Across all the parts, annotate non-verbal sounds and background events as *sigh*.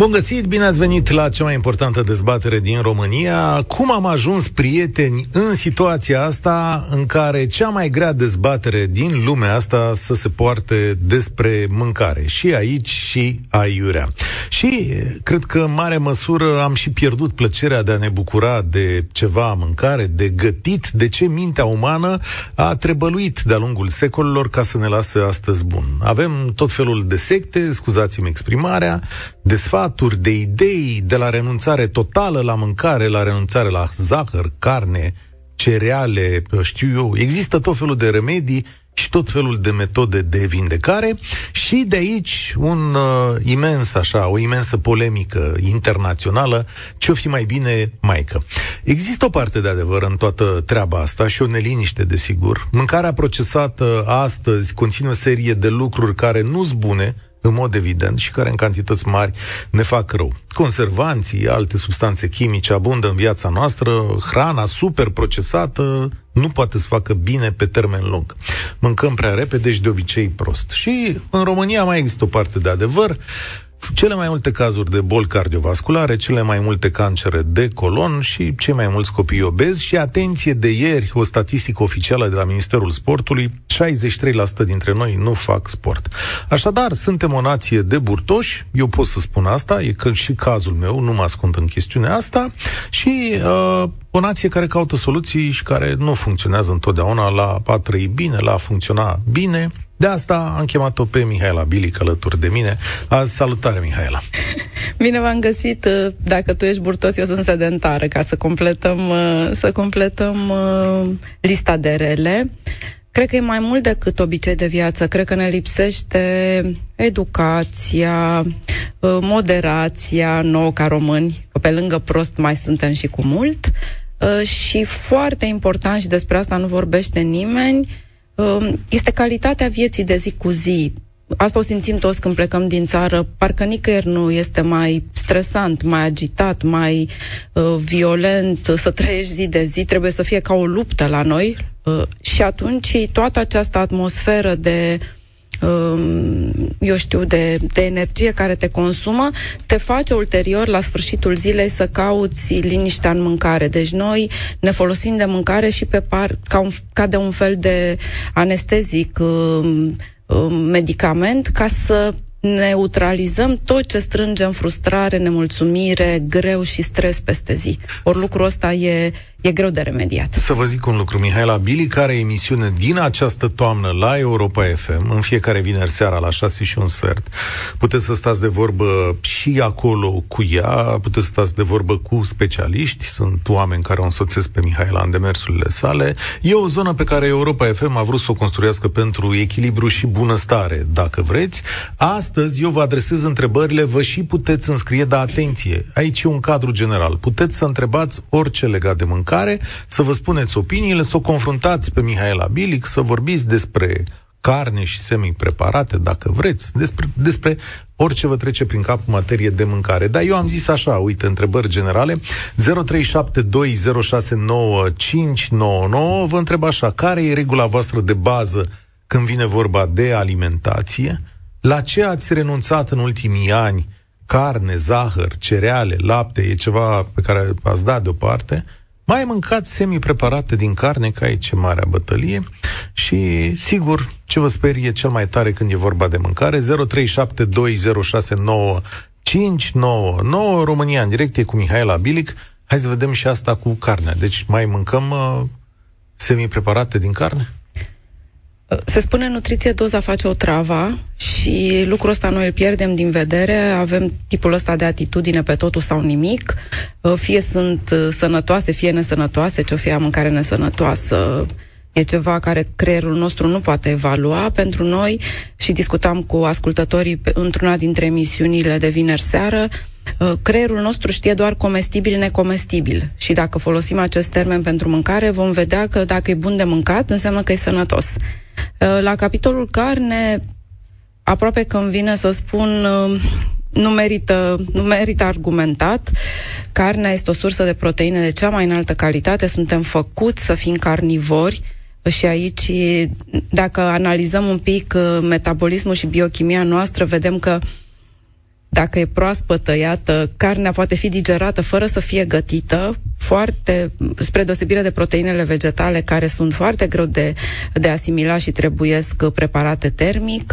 Bun găsit, bine ați venit la cea mai importantă dezbatere din România. Cum am ajuns prieteni în situația asta în care cea mai grea dezbatere din lumea asta să se poarte despre mâncare. Și aici și aiurea. Și cred că în mare măsură am și pierdut plăcerea de a ne bucura de ceva mâncare, de gătit, de ce mintea umană a trebăluit de-a lungul secolelor ca să ne lasă astăzi bun. Avem tot felul de secte, scuzați-mi exprimarea, de sfaturi, de idei, de la renunțare totală la mâncare, la renunțare la zahăr, carne, cereale, știu eu, există tot felul de remedii și tot felul de metode de vindecare și de aici un uh, imens, așa, o imensă polemică internațională, ce-o fi mai bine maică. Există o parte de adevăr în toată treaba asta și o neliniște, desigur. Mâncarea procesată astăzi conține o serie de lucruri care nu-s bune, în mod evident, și care în cantități mari ne fac rău. Conservanții, alte substanțe chimice abundă în viața noastră, hrana super procesată nu poate să facă bine pe termen lung. Mâncăm prea repede și de obicei prost. Și în România mai există o parte de adevăr cele mai multe cazuri de boli cardiovasculare, cele mai multe cancere de colon și cei mai mulți copii obezi și atenție de ieri, o statistică oficială de la Ministerul Sportului, 63% dintre noi nu fac sport. Așadar, suntem o nație de burtoși, eu pot să spun asta, e că și cazul meu, nu mă ascund în chestiunea asta, și uh, o nație care caută soluții și care nu funcționează întotdeauna la a trăi bine, la a funcționa bine, de asta am chemat-o pe Mihaela Bilic alături de mine. Azi, salutare, Mihaela! *laughs* Bine v-am găsit. Dacă tu ești burtos, eu sunt sedentară, ca să completăm, uh, să completăm uh, lista de rele. Cred că e mai mult decât obicei de viață. Cred că ne lipsește educația, uh, moderația nouă ca români, că pe lângă prost mai suntem și cu mult. Și foarte important, și despre asta nu vorbește nimeni, Um, este calitatea vieții de zi cu zi. Asta o simțim toți când plecăm din țară. Parcă nicăieri nu este mai stresant, mai agitat, mai uh, violent să *laughs* trăiești zi de zi. Trebuie să fie ca o luptă la noi. Uh, și atunci toată această atmosferă de uh, Um, eu știu, de, de energie care te consumă, te face ulterior, la sfârșitul zilei, să cauți liniștea în mâncare. Deci noi ne folosim de mâncare și pe par, ca, un, ca de un fel de anestezic, um, um, medicament, ca să neutralizăm tot ce strângem frustrare, nemulțumire, greu și stres peste zi. Ori lucrul ăsta e, e greu de remediat. Să vă zic un lucru, Mihaela Bili, care emisiune din această toamnă la Europa FM, în fiecare vineri seara la 6 și un sfert. Puteți să stați de vorbă și acolo cu ea, puteți să stați de vorbă cu specialiști, sunt oameni care o însoțesc pe Mihaela în demersurile sale. E o zonă pe care Europa FM a vrut să o construiască pentru echilibru și bunăstare, dacă vreți. Astăzi eu vă adresez întrebările, vă și puteți înscrie, dar atenție, aici e un cadru general. Puteți să întrebați orice legat de mâncare care să vă spuneți opiniile, să o confruntați pe Mihaela Bilic, să vorbiți despre carne și semi-preparate, dacă vreți, despre, despre orice vă trece prin cap în materie de mâncare. Dar eu am zis așa, uite, întrebări generale, 0372069599, vă întreb așa, care e regula voastră de bază când vine vorba de alimentație? La ce ați renunțat în ultimii ani? Carne, zahăr, cereale, lapte, e ceva pe care ați dat deoparte? Mai mâncați semi-preparate din carne, ca aici marea bătălie și, sigur, ce vă sperie cel mai tare când e vorba de mâncare, 0372069599 România în direct e cu Mihaela Bilic. Hai să vedem și asta cu carnea. Deci mai mâncăm uh, semi-preparate din carne? Se spune nutriție, doza face o travă și lucrul ăsta noi îl pierdem din vedere, avem tipul ăsta de atitudine pe totul sau nimic, uh, fie sunt uh, sănătoase, fie nesănătoase, ce-o fie mâncare nesănătoasă, e ceva care creierul nostru nu poate evalua pentru noi și discutam cu ascultătorii într-una dintre emisiunile de vineri seară, uh, creierul nostru știe doar comestibil, necomestibil. Și dacă folosim acest termen pentru mâncare, vom vedea că dacă e bun de mâncat, înseamnă că e sănătos. La capitolul carne, aproape că îmi vine să spun, nu merită, nu merită argumentat. Carnea este o sursă de proteine de cea mai înaltă calitate, suntem făcuți să fim carnivori și aici, dacă analizăm un pic uh, metabolismul și biochimia noastră, vedem că dacă e proaspătă, iată, carnea poate fi digerată fără să fie gătită, foarte, spre deosebire de proteinele vegetale, care sunt foarte greu de, de asimilat și trebuiesc preparate termic.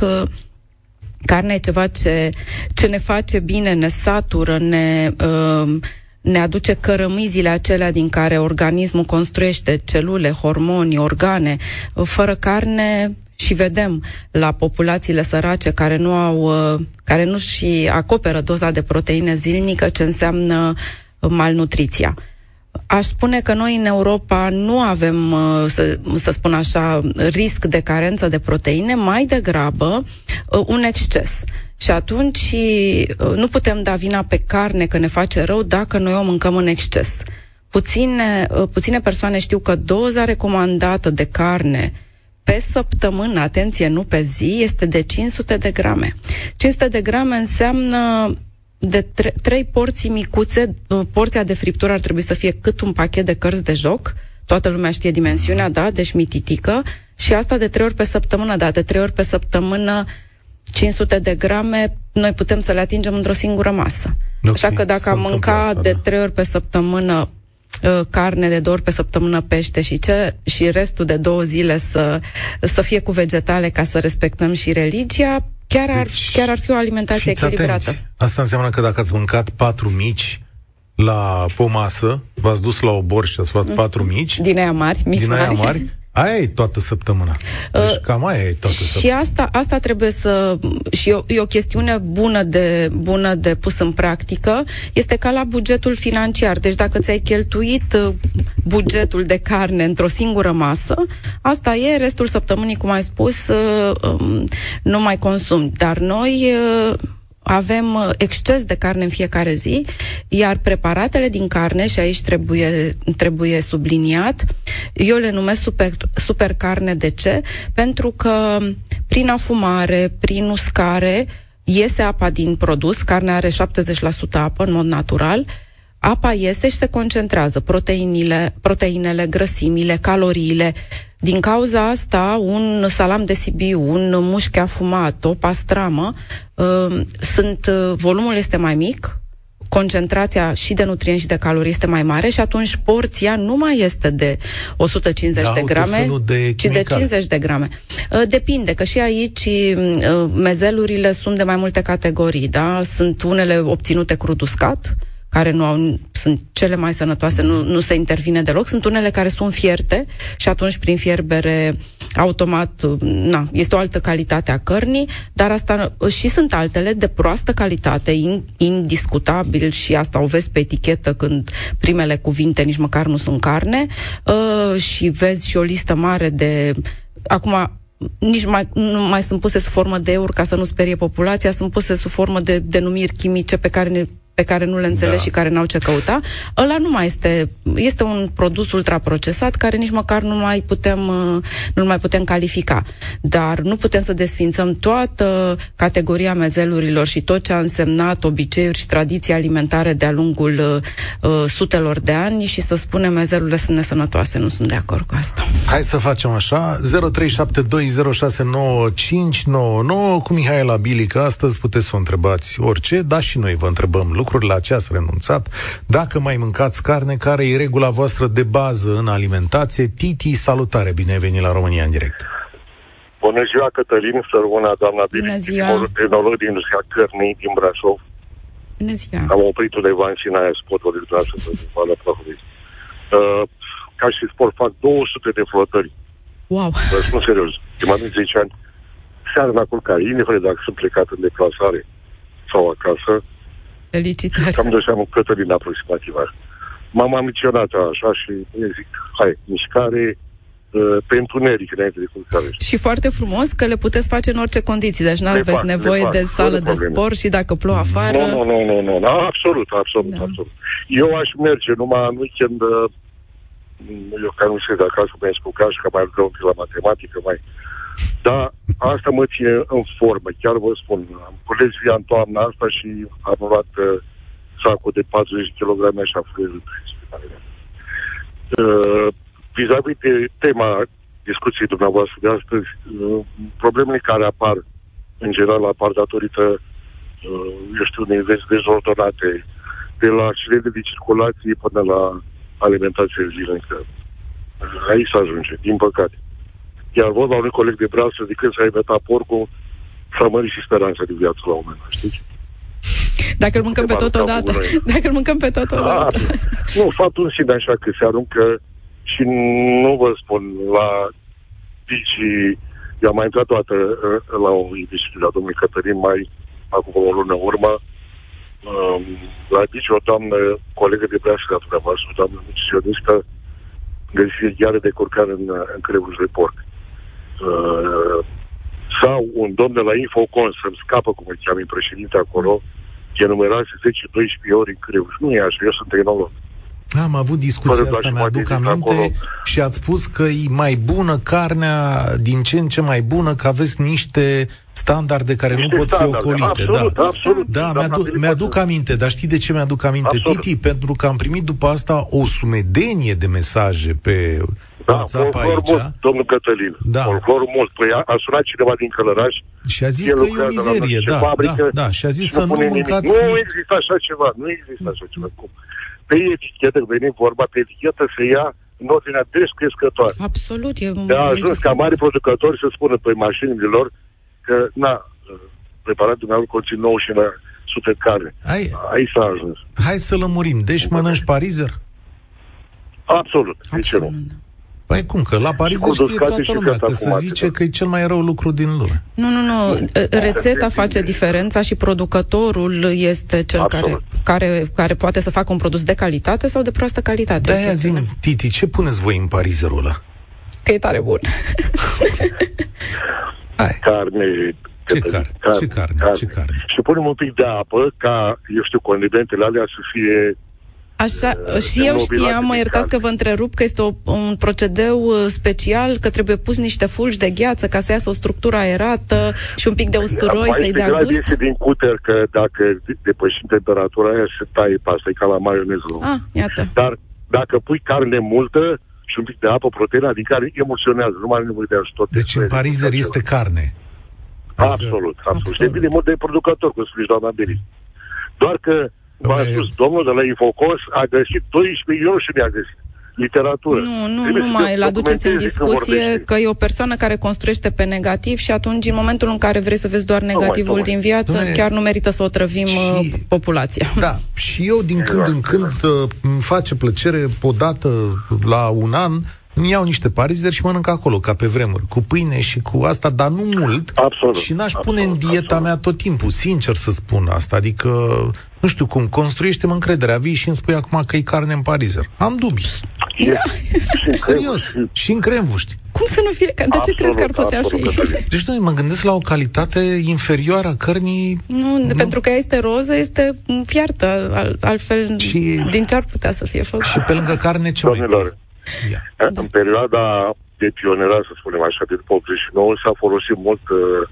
Carnea e ceva ce, ce ne face bine, ne satură, ne, uh, ne aduce cărămizile acelea din care organismul construiește celule, hormoni, organe. Fără carne și vedem la populațiile sărace care nu au, uh, care nu și acoperă doza de proteine zilnică ce înseamnă malnutriția. Aș spune că noi în Europa nu avem, uh, să, să spun așa, risc de carență de proteine, mai degrabă uh, un exces. Și atunci nu putem da vina pe carne că ne face rău dacă noi o mâncăm în exces. Puține, puține persoane știu că doza recomandată de carne pe săptămână, atenție, nu pe zi, este de 500 de grame. 500 de grame înseamnă de tre- trei porții micuțe, uh, porția de friptură ar trebui să fie cât un pachet de cărți de joc, toată lumea știe dimensiunea, da, deci mititică, și asta de trei ori pe săptămână, da, de trei ori pe săptămână 500 de grame, noi putem să le atingem într-o singură masă. Okay, Așa că dacă am mânca de da. trei ori pe săptămână Uh, carne de două ori pe săptămână pește și, ce, și restul de două zile să, să fie cu vegetale ca să respectăm și religia, chiar ar, deci, chiar ar fi o alimentație echilibrată. Atenți. Asta înseamnă că dacă ați mâncat patru mici la pomasă, v-ați dus la obor și ați luat mm. patru mici. Din aia mari, mici din aia mari *laughs* Aia e toată săptămâna. Deci uh, cam aia e toată și săptămâna. Și asta, asta trebuie să... Și e, e o chestiune bună de, bună de pus în practică. Este ca la bugetul financiar. Deci dacă ți-ai cheltuit uh, bugetul de carne într-o singură masă, asta e, restul săptămânii, cum ai spus, uh, um, nu mai consumi. Dar noi... Uh, avem uh, exces de carne în fiecare zi, iar preparatele din carne, și aici trebuie, trebuie subliniat, eu le numesc super, super carne. De ce? Pentru că prin afumare, prin uscare, iese apa din produs, carnea are 70% apă în mod natural, apa iese și se concentrează proteinile, proteinele, grăsimile, caloriile. Din cauza asta, un salam de Sibiu, un mușchi afumat, o pastramă, uh, sunt, uh, volumul este mai mic, concentrația și de nutrienți și de calorii este mai mare și atunci porția nu mai este de 150 da, de grame, de ci de 50 de grame. Uh, depinde, că și aici uh, mezelurile sunt de mai multe categorii, da? Sunt unele obținute crud uscat, care nu au, sunt cele mai sănătoase, nu, nu se intervine deloc. Sunt unele care sunt fierte și atunci prin fierbere automat, na, este o altă calitate a cărnii, dar asta și sunt altele de proastă calitate, in, indiscutabil și asta o vezi pe etichetă când primele cuvinte nici măcar nu sunt carne uh, și vezi și o listă mare de Acum, nici mai, nu mai sunt puse sub formă de eur ca să nu sperie populația, sunt puse sub formă de denumiri chimice pe care ne pe care nu le înțeles da. și care n-au ce căuta, ăla nu mai este, este un produs ultraprocesat care nici măcar nu mai putem, uh, nu mai putem califica. Dar nu putem să desfințăm toată categoria mezelurilor și tot ce a însemnat obiceiuri și tradiții alimentare de-a lungul uh, uh sutelor de ani și să spunem mezelurile sunt nesănătoase. Nu sunt de acord cu asta. Hai să facem așa. 0372069599 cu Mihaela Bilică. Astăzi puteți să o întrebați orice, dar și noi vă întrebăm lucruri lucruri, la ce ați renunțat, dacă mai mâncați carne, care e regula voastră de bază în alimentație. Titi, salutare, bine ai venit la România în direct. Bună ziua, Cătălin, sărmâna doamna Bună ziua. tehnolog din industria cărnii din Brașov. Bună ziua. Am oprit undeva în Sinaia spotul de dumneavoastră pe Valea Prahului. Uh, ca și sport fac 200 de flotări. Wow. Vă spun serios. De mai mult 10 ani, seara la culcare, indiferent dacă sunt plecat în deplasare sau acasă, Felicitări. Cam de seamă Cătălin aproximativ. M-am ambiționat așa și zic, hai, mișcare uh, pe întuneric înainte de culcare. Și foarte frumos că le puteți face în orice condiții, deci nu aveți fac, nevoie fac, de sală de sport și dacă plouă afară. Nu, nu, nu, nu, nu, absolut, absolut, da. absolut. Eu aș merge numai în weekend, uh, eu care nu știu de acasă, mai spucat și că mai lucrăm la matematică, mai Dar asta mă ține în formă, chiar vă spun. Am cules via în toamna asta și am luat uh, sacul de 40 kg așa frânt. Uh, vis-a-vis de tema discuției dumneavoastră de astăzi, uh, problemele care apar, în general, apar datorită, uh, eu știu, unei vezi dezordonate, de la accidente de circulație până la alimentație zilnică. Uh, aici se ajunge, din păcate. Iar vorba unui coleg de braț, de când s-a inventat porcul, s-a mărit și speranța de viață la un moment dat, știți? Dacă îl mâncăm pe tot odată. *laughs* Dacă îl mâncăm pe tot odată. Ah, nu, faptul în sine așa că se aruncă și nu vă spun la Digi, eu am mai intrat toată uh, la o emisiune la domnului Cătălin mai acum o lună urmă, um, la Digi o doamnă, colegă de preașă la dumneavoastră, o doamnă nutriționistă, găsie gheare de curcan în, în crevuș de porc. Uh, sau un domn de la Infocon să-mi scapă, cum îl cheamă președinte acolo, enumerase 10-12 ori în creuș. Nu e așa, eu sunt tehnolog. Am avut discuția asta, mi-aduc aminte acolo. și ați spus că e mai bună carnea, din ce în ce mai bună, că aveți niște standarde care niște nu pot standarde. fi ocolite. Absolut, da, absolut. Da, mi-aduc, mi-aduc aminte, dar știi de ce mi-aduc aminte, absolut. Titi? Pentru că am primit după asta o sumedenie de mesaje pe da, WhatsApp aici. Mult, domnul Cătălin. Da. Folclor mult. Păi a, a sunat cineva din Călăraș. Și a zis că e o mizerie, da, fabrică, da, da. Și a zis și să nu, nu mâncați... Nu există așa ceva, nu există așa ceva. Cum? Pe etichetă, venim vorba, pe etichetă se ia în ordinea descrescătoare. Absolut. E de a ajuns ca mari producători să spună pe mașinile lor că, na, preparatul meu conțin 99 de carne. Hai, Aici s-a ajuns. Hai să lămurim. Deci mănânci parizer? Absolut. Absolut. De ce nu? Păi cum, că la Paris știe toată lumea, că se zice că e cel mai rău lucru din lume. Nu, nu, nu. Rețeta face diferența și producătorul este cel care, care, care poate să facă un produs de calitate sau de proastă calitate. De-aia zi, Titi, ce puneți voi în parizerul ăla? Că e tare bun. *laughs* Hai. Carne, ce carne? carne? Ce carne? carne? Ce carne? Și punem un pic de apă ca, eu știu, condimentele alea să fie Așa, uh, și eu știam, mă iertați că vă întrerup, că este o, un procedeu uh, special, că trebuie pus niște fulgi de gheață ca să iasă o structură aerată și un pic de usturoi să-i dea gust. este din cuter că dacă depășim temperatura aia se taie pasta, e ca la maioneză. Ah, iată. Dar dacă pui carne multă și un pic de apă, proteina din care emulsionează, nu mai are nevoie de ajutor. Deci în parizer este carne. Absolut, absolut. absolut. Depinde mult de producător, cum spune doamna Beri. Doar că V-am spus, domnul de la Infocos a găsit 12 milioni și mi-a găsit literatură. Nu, nu, Trebuie nu mai îl aduceți în discuție că e o persoană care construiește pe negativ și atunci în momentul în care vrei să vezi doar negativul mai, din viață, Doamne, chiar nu merită să o trăvim și, uh, populația. *laughs* Da, și eu din când în când uh, îmi face plăcere, odată la un an, îmi iau niște parizeri și mănânc acolo, ca pe vremuri, cu pâine și cu asta, dar nu mult. Absolut. Și n-aș absolut, pune în dieta absolut. mea tot timpul, sincer să spun asta. Adică, nu știu cum, construiește-mă încrederea, vii și îmi spui acum că e carne în parizer. Am dubii. Da. Serios. Și în cremvuști. Cum să nu fie? De ce absolut, crezi că ar putea absolut, fi? Deci, nu, mă gândesc la o calitate inferioară a cărnii... Nu, nu, pentru că ea este roză, este fiartă. Al, altfel, și... din ce ar putea să fie făcut? Și pe lângă carne ce mai Yeah. Da. În perioada de pionerat, să spunem așa, de după 89, s-a folosit mult uh,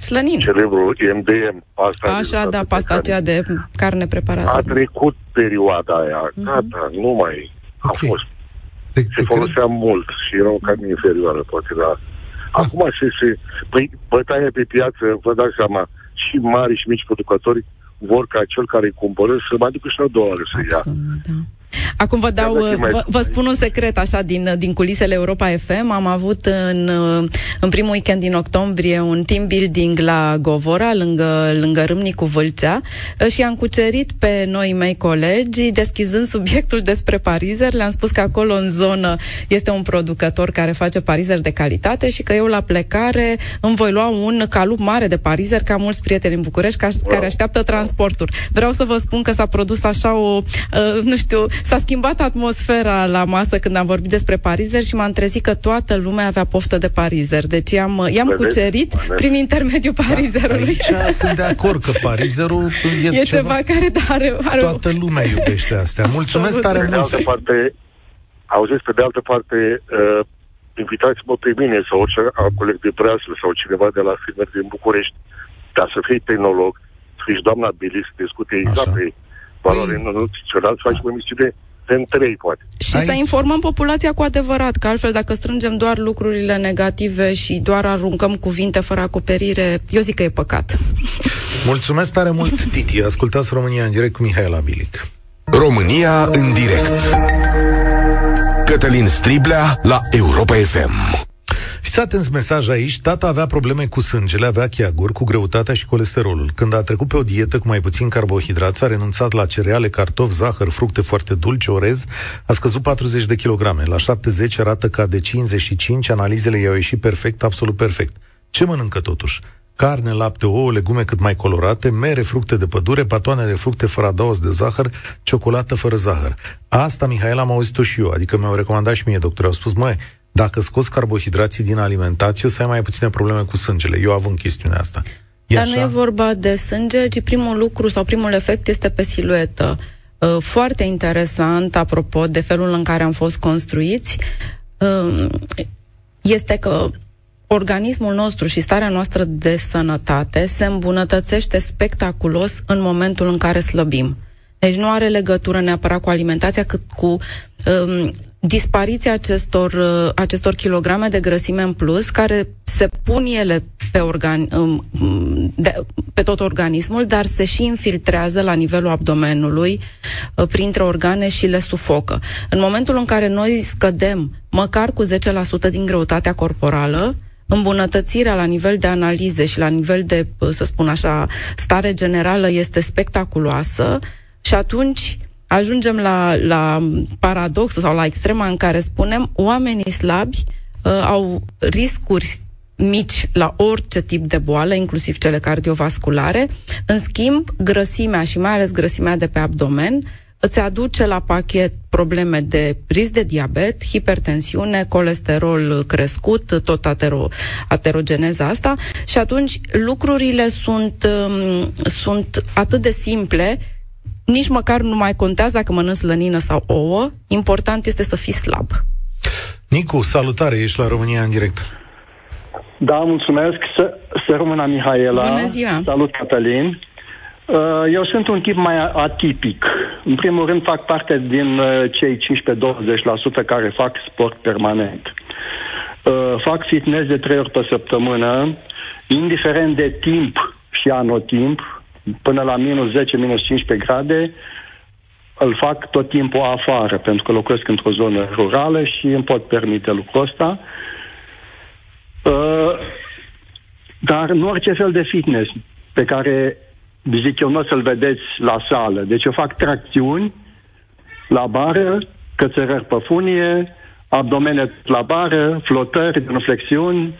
Slănin. Celebrul MDM, pasta Așa, da, pasta aceea de carne preparată. A trecut perioada aia, uh-huh. gata, nu mai a okay. fost. De, se de folosea cred... mult și era o carne inferioară, poate, la... Ah. Acum se, se... Păi, bătaia pe piață, vă dați seama, și mari și mici producători vor ca cel care îi cumpără să mai ducă și la doua oară să ia. Da. Acum vă dau, vă, vă spun un secret așa din, din culisele Europa FM. Am avut în, în primul weekend din octombrie un team building la Govora, lângă, lângă Râmnicu Vâlcea și am cucerit pe noi mei colegi, deschizând subiectul despre parizer. Le-am spus că acolo în zonă este un producător care face parizer de calitate și că eu la plecare îmi voi lua un calup mare de parizer, ca mulți prieteni în București ca, care așteaptă transporturi. Vreau să vă spun că s-a produs așa o, uh, nu știu, s-a schimbat atmosfera la masă când am vorbit despre parizer și m-am trezit că toată lumea avea poftă de parizer. Deci i-am, i-am cucerit prin intermediul parizerului. Aici sunt de acord că parizerul *laughs* e, e ceva, ceva care are, are... Toată lumea iubește astea. *laughs* Mulțumesc tare mult! De altă parte, auziți, pe de altă parte, uh, invitați-mă pe mine sau orice coleg de breaslă sau cineva de la firme din București, ca să fii tehnolog, să fii doamna Billy, să discute exact pe valoare păi... nutrițională, să faci o emisiune în trei, poate. Și Ai... să informăm populația cu adevărat, că altfel dacă strângem doar lucrurile negative și doar aruncăm cuvinte fără acoperire, eu zic că e păcat. Mulțumesc tare mult, Titi. Ascultați România în direct cu Mihaela Bilic. România în direct. Cătălin Striblea la Europa FM. Fiți atenți mesaj aici, tata avea probleme cu sângele, avea chiaguri, cu greutatea și colesterolul. Când a trecut pe o dietă cu mai puțin carbohidrați, a renunțat la cereale, cartofi, zahăr, fructe foarte dulci, orez, a scăzut 40 de kilograme. La 70 arată ca de 55, analizele i-au ieșit perfect, absolut perfect. Ce mănâncă totuși? carne, lapte, ouă, legume cât mai colorate, mere, fructe de pădure, patoane de fructe fără adaos de zahăr, ciocolată fără zahăr. Asta, Mihaela, am auzit-o și eu, adică mi-au recomandat și mie doctorii. Au spus, măi, dacă scoți carbohidrații din alimentație, o să ai mai puține probleme cu sângele. Eu având chestiunea asta. E Dar așa? nu e vorba de sânge, ci primul lucru sau primul efect este pe siluetă. Uh, foarte interesant, apropo de felul în care am fost construiți, uh, este că organismul nostru și starea noastră de sănătate se îmbunătățește spectaculos în momentul în care slăbim. Deci nu are legătură neapărat cu alimentația, cât cu um, dispariția acestor, uh, acestor kilograme de grăsime în plus, care se pun ele pe, organ, um, de, pe tot organismul, dar se și infiltrează la nivelul abdomenului uh, printre organe și le sufocă. În momentul în care noi scădem măcar cu 10% din greutatea corporală, îmbunătățirea la nivel de analize și la nivel de, uh, să spun așa, stare generală este spectaculoasă și atunci ajungem la, la paradoxul sau la extrema în care spunem oamenii slabi uh, au riscuri mici la orice tip de boală, inclusiv cele cardiovasculare. În schimb, grăsimea și mai ales grăsimea de pe abdomen îți aduce la pachet probleme de risc de diabet, hipertensiune, colesterol crescut, tot atero, aterogeneza asta și atunci lucrurile sunt, um, sunt atât de simple nici măcar nu mai contează dacă mănânci lănină sau ouă, important este să fii slab. Nicu, salutare, ești la România în direct. Da, mulțumesc. Să, să rămână Mihaela. Bună ziua. Salut, Cătălin. Uh, eu sunt un tip mai atipic. În primul rând fac parte din uh, cei 15-20% care fac sport permanent. Uh, fac fitness de trei ori pe săptămână, indiferent de timp și anotimp, până la minus 10, minus 15 grade, îl fac tot timpul afară, pentru că locuiesc într-o zonă rurală și îmi pot permite lucrul ăsta. Uh, dar nu orice fel de fitness pe care, zic eu, nu o să-l vedeți la sală. Deci eu fac tracțiuni la bară, cățărări pe funie, abdomene la bară, flotări, flexiuni,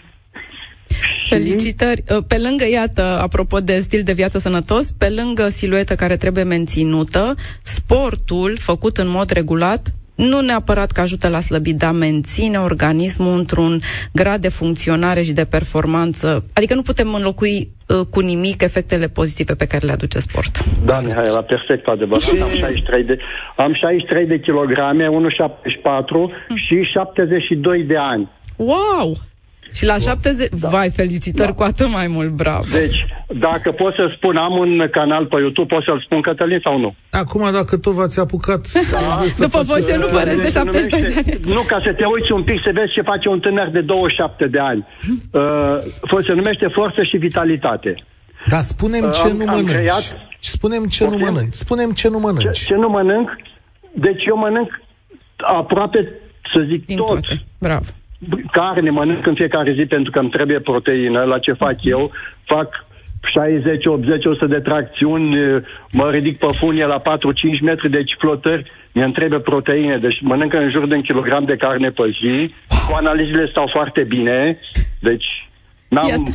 Felicitări. Uh, pe lângă, iată, apropo de stil de viață sănătos, pe lângă silueta care trebuie menținută, sportul făcut în mod regulat nu neapărat că ajută la slăbit, dar menține organismul într-un grad de funcționare și de performanță. Adică nu putem înlocui uh, cu nimic efectele pozitive pe care le aduce sport. Da, Mihai, la perfect adevărat. Și... Am 63 de, am 63 de kilograme, 1,74 mm. și 72 de ani. Wow! Și la 70... Da. Vai, felicitări da. cu atât mai mult, bravo. Deci, dacă pot să spun, am un canal pe YouTube, pot să-l spun Cătălin sau nu? Acum, dacă tu v-ați apucat... Da. După voce nu părăți de 72 de ani. Nu, ca să te uiți un pic să vezi ce face un tânăr de 27 de ani. *laughs* Uh, se numește forță și vitalitate. Da, spunem uh, ce uh, nu mănânci. Creat... Spunem ce nu mănânci. Spunem ce nu mănânci. Ce, ce nu mănânc? Deci eu mănânc aproape, să zic, Din tot. Toate. Bravo carne mănânc în fiecare zi pentru că îmi trebuie proteină. La ce fac eu? Fac 60, 80, 100 de tracțiuni, mă ridic pe funie la 4-5 metri, deci flotări, mi-mi trebuie proteine, deci mănânc în jur de un kilogram de carne pe zi, cu analizele stau foarte bine, deci N-am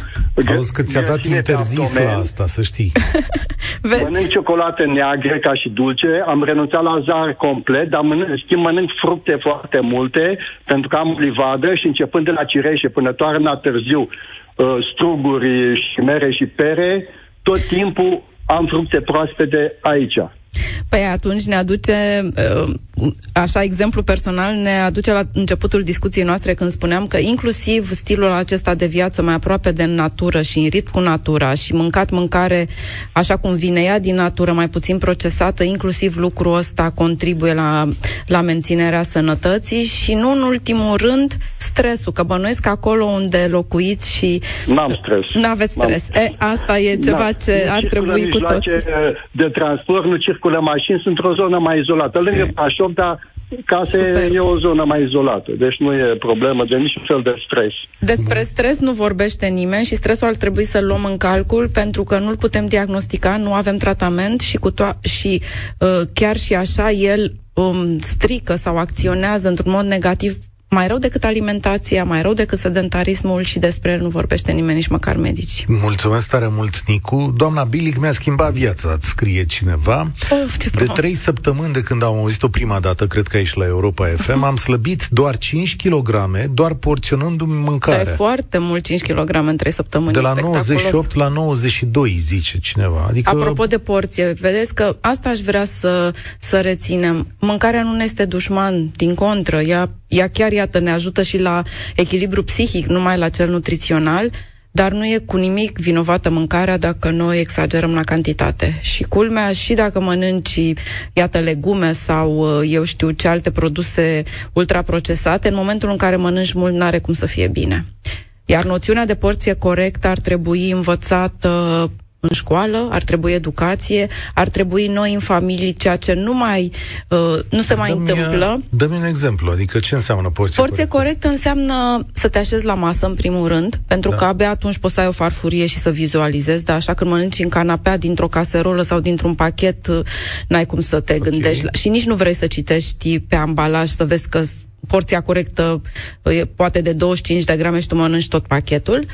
Auzi că ți-a dat interzis la asta, să știi. *laughs* Vezi? Mănânc ciocolată neagră ca și dulce, am renunțat la zahăr complet, dar mănânc, schimb mănânc fructe foarte multe, pentru că am livadă și începând de la cireșe până toarna târziu, uh, struguri și mere și pere, tot timpul am fructe proaspete aici. Păi atunci ne aduce, uh, așa exemplu personal, ne aduce la începutul discuției noastre când spuneam că inclusiv stilul acesta de viață mai aproape de natură și în ritm cu natura și mâncat mâncare așa cum vine ea din natură, mai puțin procesată, inclusiv lucrul ăsta contribuie la, la menținerea sănătății și nu în ultimul rând stresul, că bănuiesc acolo unde locuiți și... N-am stres. N-aveți stres. N-am... E, asta e ceva da. ce ar trebui cu toți. de transport, nu circulă mașini, sunt într-o zonă mai izolată. Lângă Brașov, dar case Super. e o zonă mai izolată, deci nu e problemă de niciun fel de stres. Despre stres nu vorbește nimeni și stresul ar trebui să-l luăm în calcul pentru că nu-l putem diagnostica, nu avem tratament și, cu to- și uh, chiar și așa el um, strică sau acționează într-un mod negativ mai rău decât alimentația, mai rău decât sedentarismul și despre el nu vorbește nimeni, nici măcar medici. Mulțumesc tare mult, Nicu. Doamna Bilic mi-a schimbat viața, îți scrie cineva. Of, de trei săptămâni de când am auzit-o prima dată, cred că aici la Europa FM, am slăbit doar 5 kg, doar porționându-mi mâncarea. Da, e foarte mult 5 kg în trei săptămâni. De la 98 la 92, zice cineva. Adică... Apropo de porție, vedeți că asta aș vrea să, să reținem. Mâncarea nu ne este dușman, din contră, ea ea chiar, iată, ne ajută și la echilibru psihic, numai la cel nutrițional, dar nu e cu nimic vinovată mâncarea dacă noi exagerăm la cantitate. Și culmea, și dacă mănânci, iată, legume sau, uh, eu știu, ce alte produse ultraprocesate, în momentul în care mănânci mult, n-are cum să fie bine. Iar noțiunea de porție corectă ar trebui învățată în școală, ar trebui educație, ar trebui noi în familie, ceea ce nu mai uh, nu se mai dă-mi, întâmplă. Dă-mi un exemplu, adică ce înseamnă porție Porție corectă? corectă înseamnă să te așezi la masă în primul rând, pentru da. că abia atunci poți să ai o farfurie și să vizualizezi, dar așa când mănânci în canapea dintr-o caserolă sau dintr-un pachet, uh, n-ai cum să te okay. gândești la... și nici nu vrei să citești pe ambalaj să vezi că porția corectă e poate de 25 de grame și tu mănânci tot pachetul.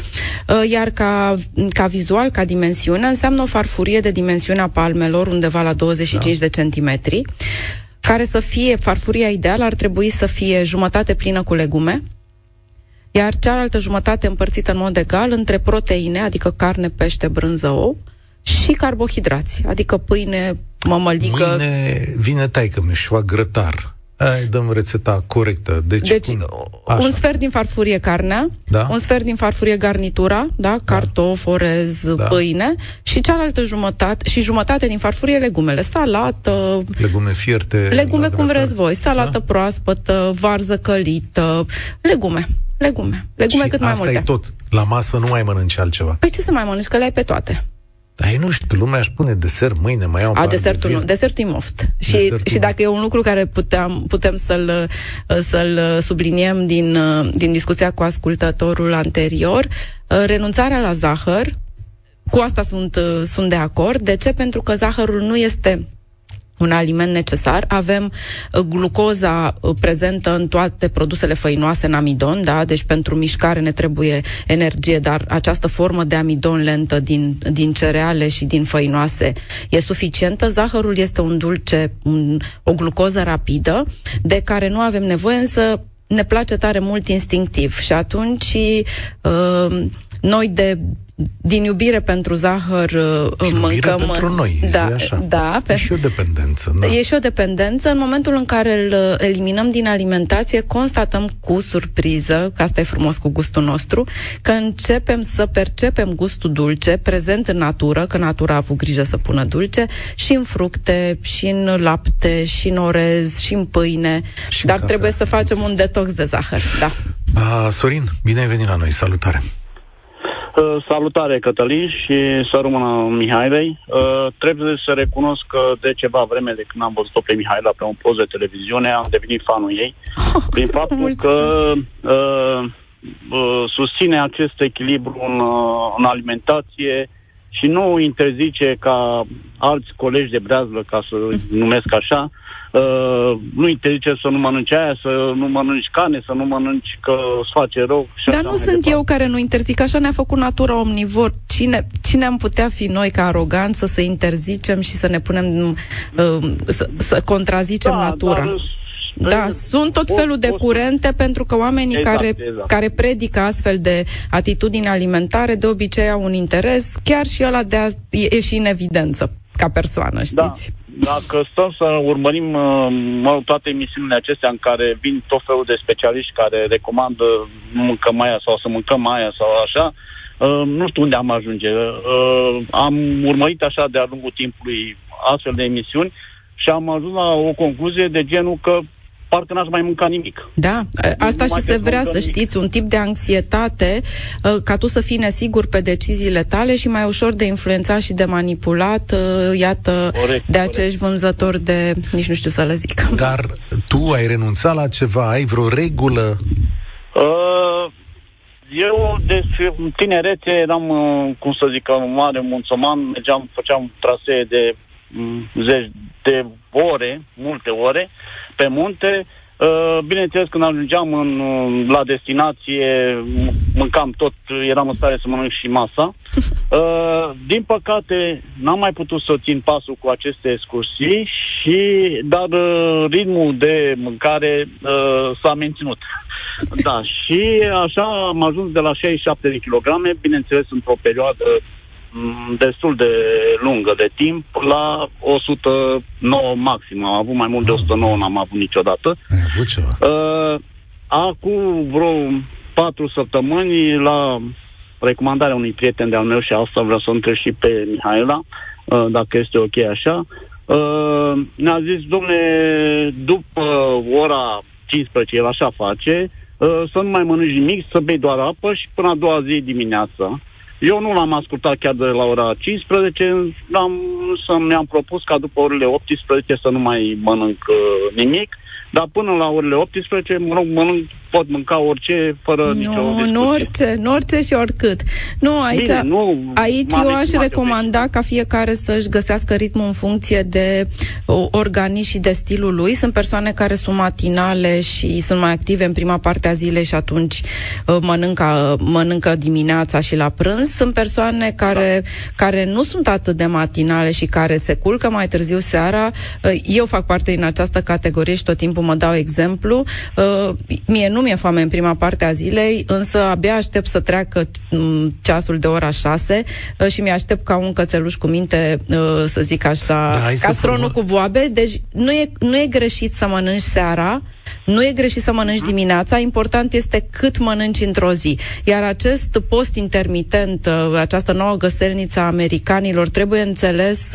Uh, iar ca, ca vizual, ca dimensiune, înseamnă o farfurie de dimensiunea palmelor, undeva la 25 da. de centimetri, care să fie, farfuria ideală ar trebui să fie jumătate plină cu legume, iar cealaltă jumătate împărțită în mod egal între proteine, adică carne, pește, brânză, ou, și carbohidrați, adică pâine, mămăligă. Mâine vine taică mi și fac grătar ai, dăm rețeta corectă. Deci, deci cum? un sfert din farfurie carnea, da? un sfert din farfurie garnitura, da? da. cartof, orez, da. pâine și cealaltă jumătate, și jumătate din farfurie legumele, salată... Legume fierte... Legume cum vreți voi, salată da? proaspătă, varză călită, legume. Legume. Legume și cât mai multe. asta e tot. La masă nu mai mănânci altceva. Păi ce să mai mănânci? Că le ai pe toate. Dar nu știu, lumea își pune desert mâine, mai iau un A, desertul de nu. Desertul e moft. Și, și dacă e un lucru care puteam, putem să-l, să-l subliniem din, din discuția cu ascultătorul anterior, renunțarea la zahăr, cu asta sunt, sunt de acord. De ce? Pentru că zahărul nu este un aliment necesar. Avem uh, glucoza uh, prezentă în toate produsele făinoase în amidon, da? Deci pentru mișcare ne trebuie energie, dar această formă de amidon lentă din, din cereale și din făinoase e suficientă. Zahărul este un dulce, un, o glucoză rapidă, de care nu avem nevoie, însă ne place tare mult instinctiv și atunci uh, noi de din iubire pentru zahăr și mâncăm... pentru noi, da, așa. Da, pe... E și o dependență. Da. E și o dependență. În momentul în care îl eliminăm din alimentație, constatăm cu surpriză, că asta e frumos cu gustul nostru, că începem să percepem gustul dulce, prezent în natură, că natura a avut grijă să pună dulce, și în fructe, și în lapte, și în orez, și în pâine. Și Dar în trebuie să facem un detox de zahăr, da. A, Sorin, bine ai venit la noi, salutare! Uh, salutare, Cătălin, și să rămână Mihailei. Uh, trebuie să recunosc că de ceva vreme de când am văzut-o pe Mihaela pe un post de televiziune, am devenit fanul ei. Oh, *laughs* prin faptul că uh, uh, susține acest echilibru în, uh, în alimentație și nu interzice ca alți colegi de breazlă, ca să numesc așa, uh, Uh, nu interzice să nu mănânci aia, să nu mănânci carne, să nu mănânci că îți face rău. Și Dar nu sunt departe. eu care nu interzic, așa ne-a făcut natura omnivor. Cine, cine am putea fi noi ca aroganță să interzicem și să ne punem, uh, să, să contrazicem da, natura? Dar da, sunt tot felul de curente pentru că oamenii exact, care, exact. care predică astfel de atitudini alimentare de obicei au un interes, chiar și ăla de a ieși în evidență ca persoană, da. știți? Da. Dacă stăm să urmărim uh, mă, toate emisiunile acestea în care vin tot felul de specialiști care recomandă nu mâncăm aia sau să mâncăm aia sau așa, uh, nu știu unde am ajunge. Uh, am urmărit așa de-a lungul timpului astfel de emisiuni și am ajuns la o concluzie de genul că parcă n-aș mai mânca nimic. Da, asta nu și se vrea să nimic. știți, un tip de anxietate uh, ca tu să fii nesigur pe deciziile tale și mai ușor de influențat și de manipulat, uh, iată, corect, de acești vânzători de, nici nu știu să le zic. *laughs* Dar tu ai renunțat la ceva, ai vreo regulă? Uh, eu, de tinerețe, eram, cum să zic, un mare munțoman, mergeam, făceam trasee de mm, zeci de ore, multe ore, pe munte. Uh, bineînțeles, când ajungeam în, la destinație, mâncam tot, eram în stare să mănânc și masa. *laughs* Uh, din păcate, n-am mai putut să țin pasul cu aceste excursii, și, dar uh, ritmul de mâncare s-a menținut. *laughs* Da, și așa am ajuns de la 67 de kilograme, bineînțeles, într-o perioadă Mm, destul de lungă de timp la 109 maxim. Am avut mai mult de 109, n-am avut niciodată. Ai avut ceva? Uh, acum vreo patru săptămâni, la recomandarea unui prieten de-al meu și asta vreau să întreb și pe Mihaela, uh, dacă este ok așa, uh, ne-a zis, domne, după ora 15, el așa face, uh, să nu mai mănânci nimic, să bei doar apă și până a doua zi dimineața eu nu l-am ascultat chiar de la ora 15, am, să mi-am propus ca după orele 18 să nu mai mănânc uh, nimic, dar până la orele 18 mă rog, mănânc pot mânca orice fără nu, nicio discuție. Nu orice, nu orice și oricât. Nu, aici, Bine, nu, aici eu aș recomanda ca fiecare să-și găsească ritmul în funcție de uh, organism și de stilul lui. Sunt persoane care sunt matinale și sunt mai active în prima parte a zilei și atunci uh, mănâncă, mănâncă dimineața și la prânz. Sunt persoane care, da. care nu sunt atât de matinale și care se culcă mai târziu seara. Uh, eu fac parte din această categorie și tot timpul mă dau exemplu. Uh, mie nu mi-e foame în prima parte a zilei, însă abia aștept să treacă mm, ceasul de ora 6 uh, și mi-aștept ca un cățeluș cu minte, uh, să zic așa, da, castronul cu boabe. Deci nu e, nu e greșit să mănânci seara, nu e greșit să mănânci dimineața, important este cât mănânci într-o zi. Iar acest post intermitent, uh, această nouă găselniță a americanilor, trebuie înțeles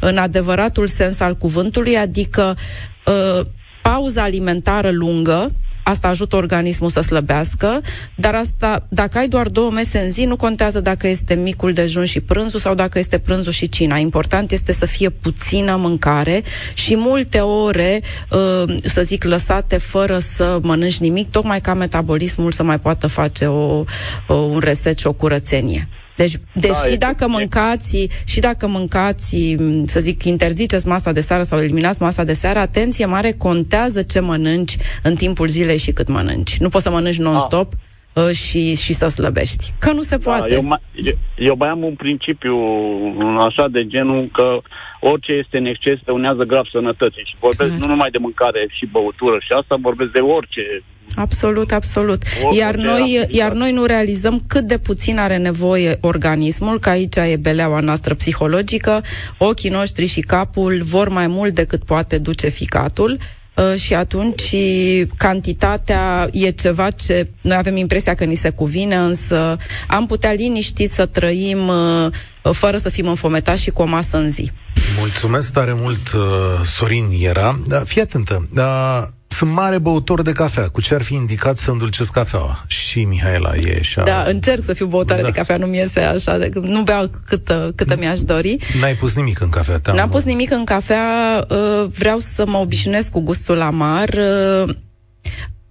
în adevăratul sens al cuvântului, adică pauza alimentară lungă, asta ajută organismul să slăbească, dar asta, dacă ai doar două mese în zi, nu contează dacă este micul dejun și prânzul sau dacă este prânzul și cina. Important este să fie puțină mâncare și multe ore, uh, să zic, lăsate fără să mănânci nimic, tocmai ca metabolismul să mai poată face o, o, un reset și o curățenie. Deci, deși da, dacă mâncați, și dacă mâncați, să zic, interziceți masa de seară sau eliminați masa de seară, atenție mare, contează ce mănânci în timpul zilei și cât mănânci. Nu poți să mănânci non-stop. Ah și, și să slăbești. Că nu se da, poate. Eu mai, eu, eu mai am un principiu așa de genul că orice este în exces dăunează grav sănătății. Și vorbesc Clar. nu numai de mâncare și băutură și asta, vorbesc de orice Absolut, absolut. Iar noi, iar noi nu realizăm cât de puțin are nevoie organismul, că aici e beleaua noastră psihologică, ochii noștri și capul vor mai mult decât poate duce ficatul. Uh, și atunci cantitatea e ceva ce noi avem impresia că ni se cuvine, însă am putea liniști să trăim uh, fără să fim înfometați și cu o masă în zi. Mulțumesc tare mult, uh, Sorin era. Da, fii atentă, da, sunt mare băutor de cafea. Cu ce ar fi indicat să îndulcesc cafeaua? Și Mihaela e așa... Da, încerc să fiu băutare da. de cafea, nu mi iese așa, de, nu beau câtă, câtă mi-aș dori. N-ai pus nimic în cafea ta? N-am pus nimic în cafea, uh, vreau să mă obișnuiesc cu gustul amar. Uh,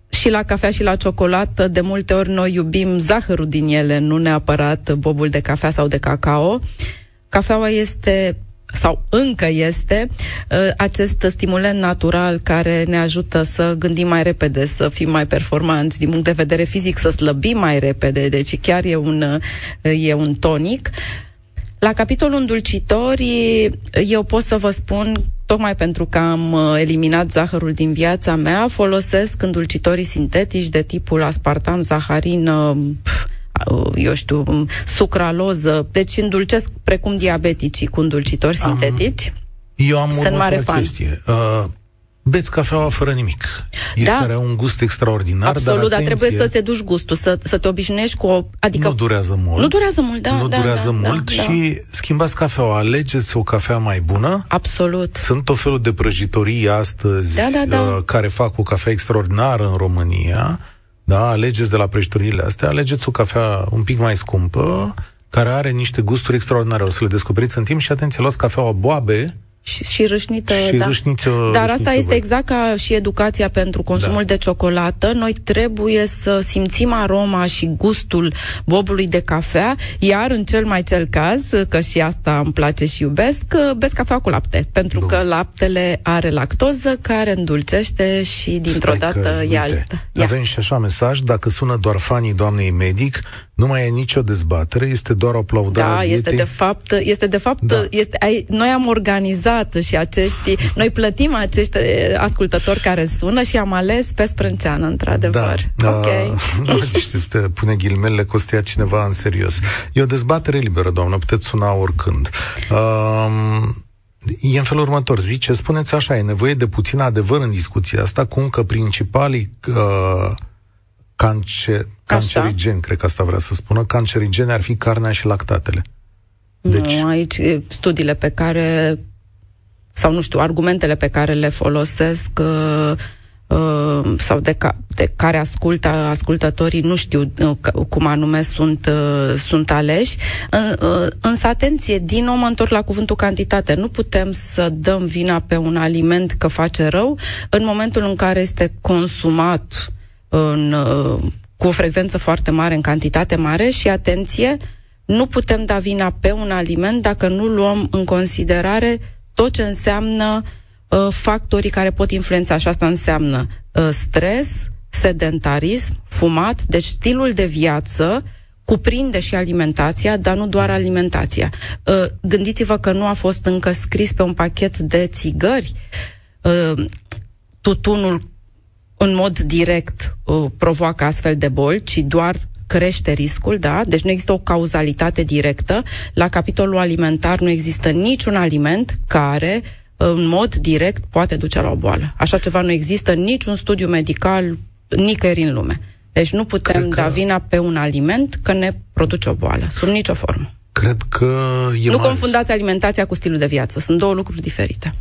și la cafea și la ciocolată, de multe ori noi iubim zahărul din ele, nu neapărat bobul de cafea sau de cacao. Cafeaua este sau încă este uh, acest stimulant natural care ne ajută să gândim mai repede, să fim mai performanți din punct de vedere fizic, să slăbim mai repede, deci chiar e un, uh, e un tonic. La capitolul îndulcitori, eu pot să vă spun, tocmai pentru că am uh, eliminat zahărul din viața mea, folosesc îndulcitorii sintetici de tipul aspartam, zaharin, eu știu, sucraloză, deci îndulcesc precum diabeticii cu îndulcitori Am... sintetici. Eu am Sunt mare fan. chestie. Uh, beți cafeaua fără nimic. Este Da. are un gust extraordinar, Absolut, dar, dar atenție, trebuie să-ți duci gustul, să, să te obișnuiești cu o... Adică nu durează mult. Nu durează mult, da, Nu da, durează da, mult da, și schimbați cafeaua. Alegeți o cafea mai bună. Absolut. Sunt o felul de prăjitorii astăzi Da, da, da. Uh, care fac o cafea extraordinară în România. Da, alegeți de la prăjitorile astea, alegeți o cafea un pic mai scumpă, care are niște gusturi extraordinare. O să le descoperiți în timp și atenție, luați cafeaua boabe Și, și râșnită, și da. râșniți-o Dar râșniți-o asta este voi. exact ca și educația pentru consumul Da. de ciocolată. Noi trebuie să simțim aroma și gustul bobului de cafea, iar în cel mai cel caz, că și asta îmi place și iubesc, că bezi cafea cu lapte, pentru Bun. că laptele are lactoză care îndulcește și dintr-o Stai că, dată uite, e altă. Ia. Avem și așa mesaj, dacă sună doar fanii doamnei medic, nu mai e nicio dezbatere, este doar o aplaudare Da, a este dietei. de fapt, este de fapt, Da. este, ai, noi am organizat și acești, noi plătim acești eh, ascultători care sună și am ales pe sprânceană, într-adevăr. Da, ok. uh, nu știu, să te pune ghilimele că o să te ia cineva în serios. E o dezbatere liberă, doamnă, puteți suna oricând. Uh, e în felul următor, zice, spuneți așa, e nevoie de puțin adevăr în discuția asta, cum că principalii uh, cancer, cancerigeni, cred că asta vrea să spună, cancerigeni ar fi carnea și lactatele. Deci, Nu, aici eh, studiile pe care sau nu știu, argumentele pe care le folosesc uh, uh, sau de, ca, de care ascultă ascultătorii, nu știu uh, c- cum anume sunt, uh, sunt aleși. Uh, uh, însă, atenție, din nou mă întorc la cuvântul cantitate. Nu putem să dăm vina pe un aliment că face rău în momentul în care este consumat în, uh, cu o frecvență foarte mare, în cantitate mare și, atenție, nu putem da vina pe un aliment dacă nu luăm în considerare tot ce înseamnă uh, factorii care pot influența. Și asta înseamnă uh, stres, sedentarism, fumat, deci stilul de viață cuprinde și alimentația, dar nu doar alimentația. Uh, gândiți-vă că nu a fost încă scris pe un pachet de țigări uh, tutunul în mod direct uh, provoacă astfel de boli, ci doar crește riscul, da? Deci nu există o cauzalitate directă. La capitolul alimentar nu există niciun aliment care uh, în mod direct poate duce la o boală. Așa ceva nu există în niciun studiu medical nicăieri în lume. Deci nu putem Cred că- da vina pe un aliment că ne produce o boală, sub nicio formă. cred că e nu Marius. confundați alimentația cu stilul de viață. Sunt două lucruri diferite.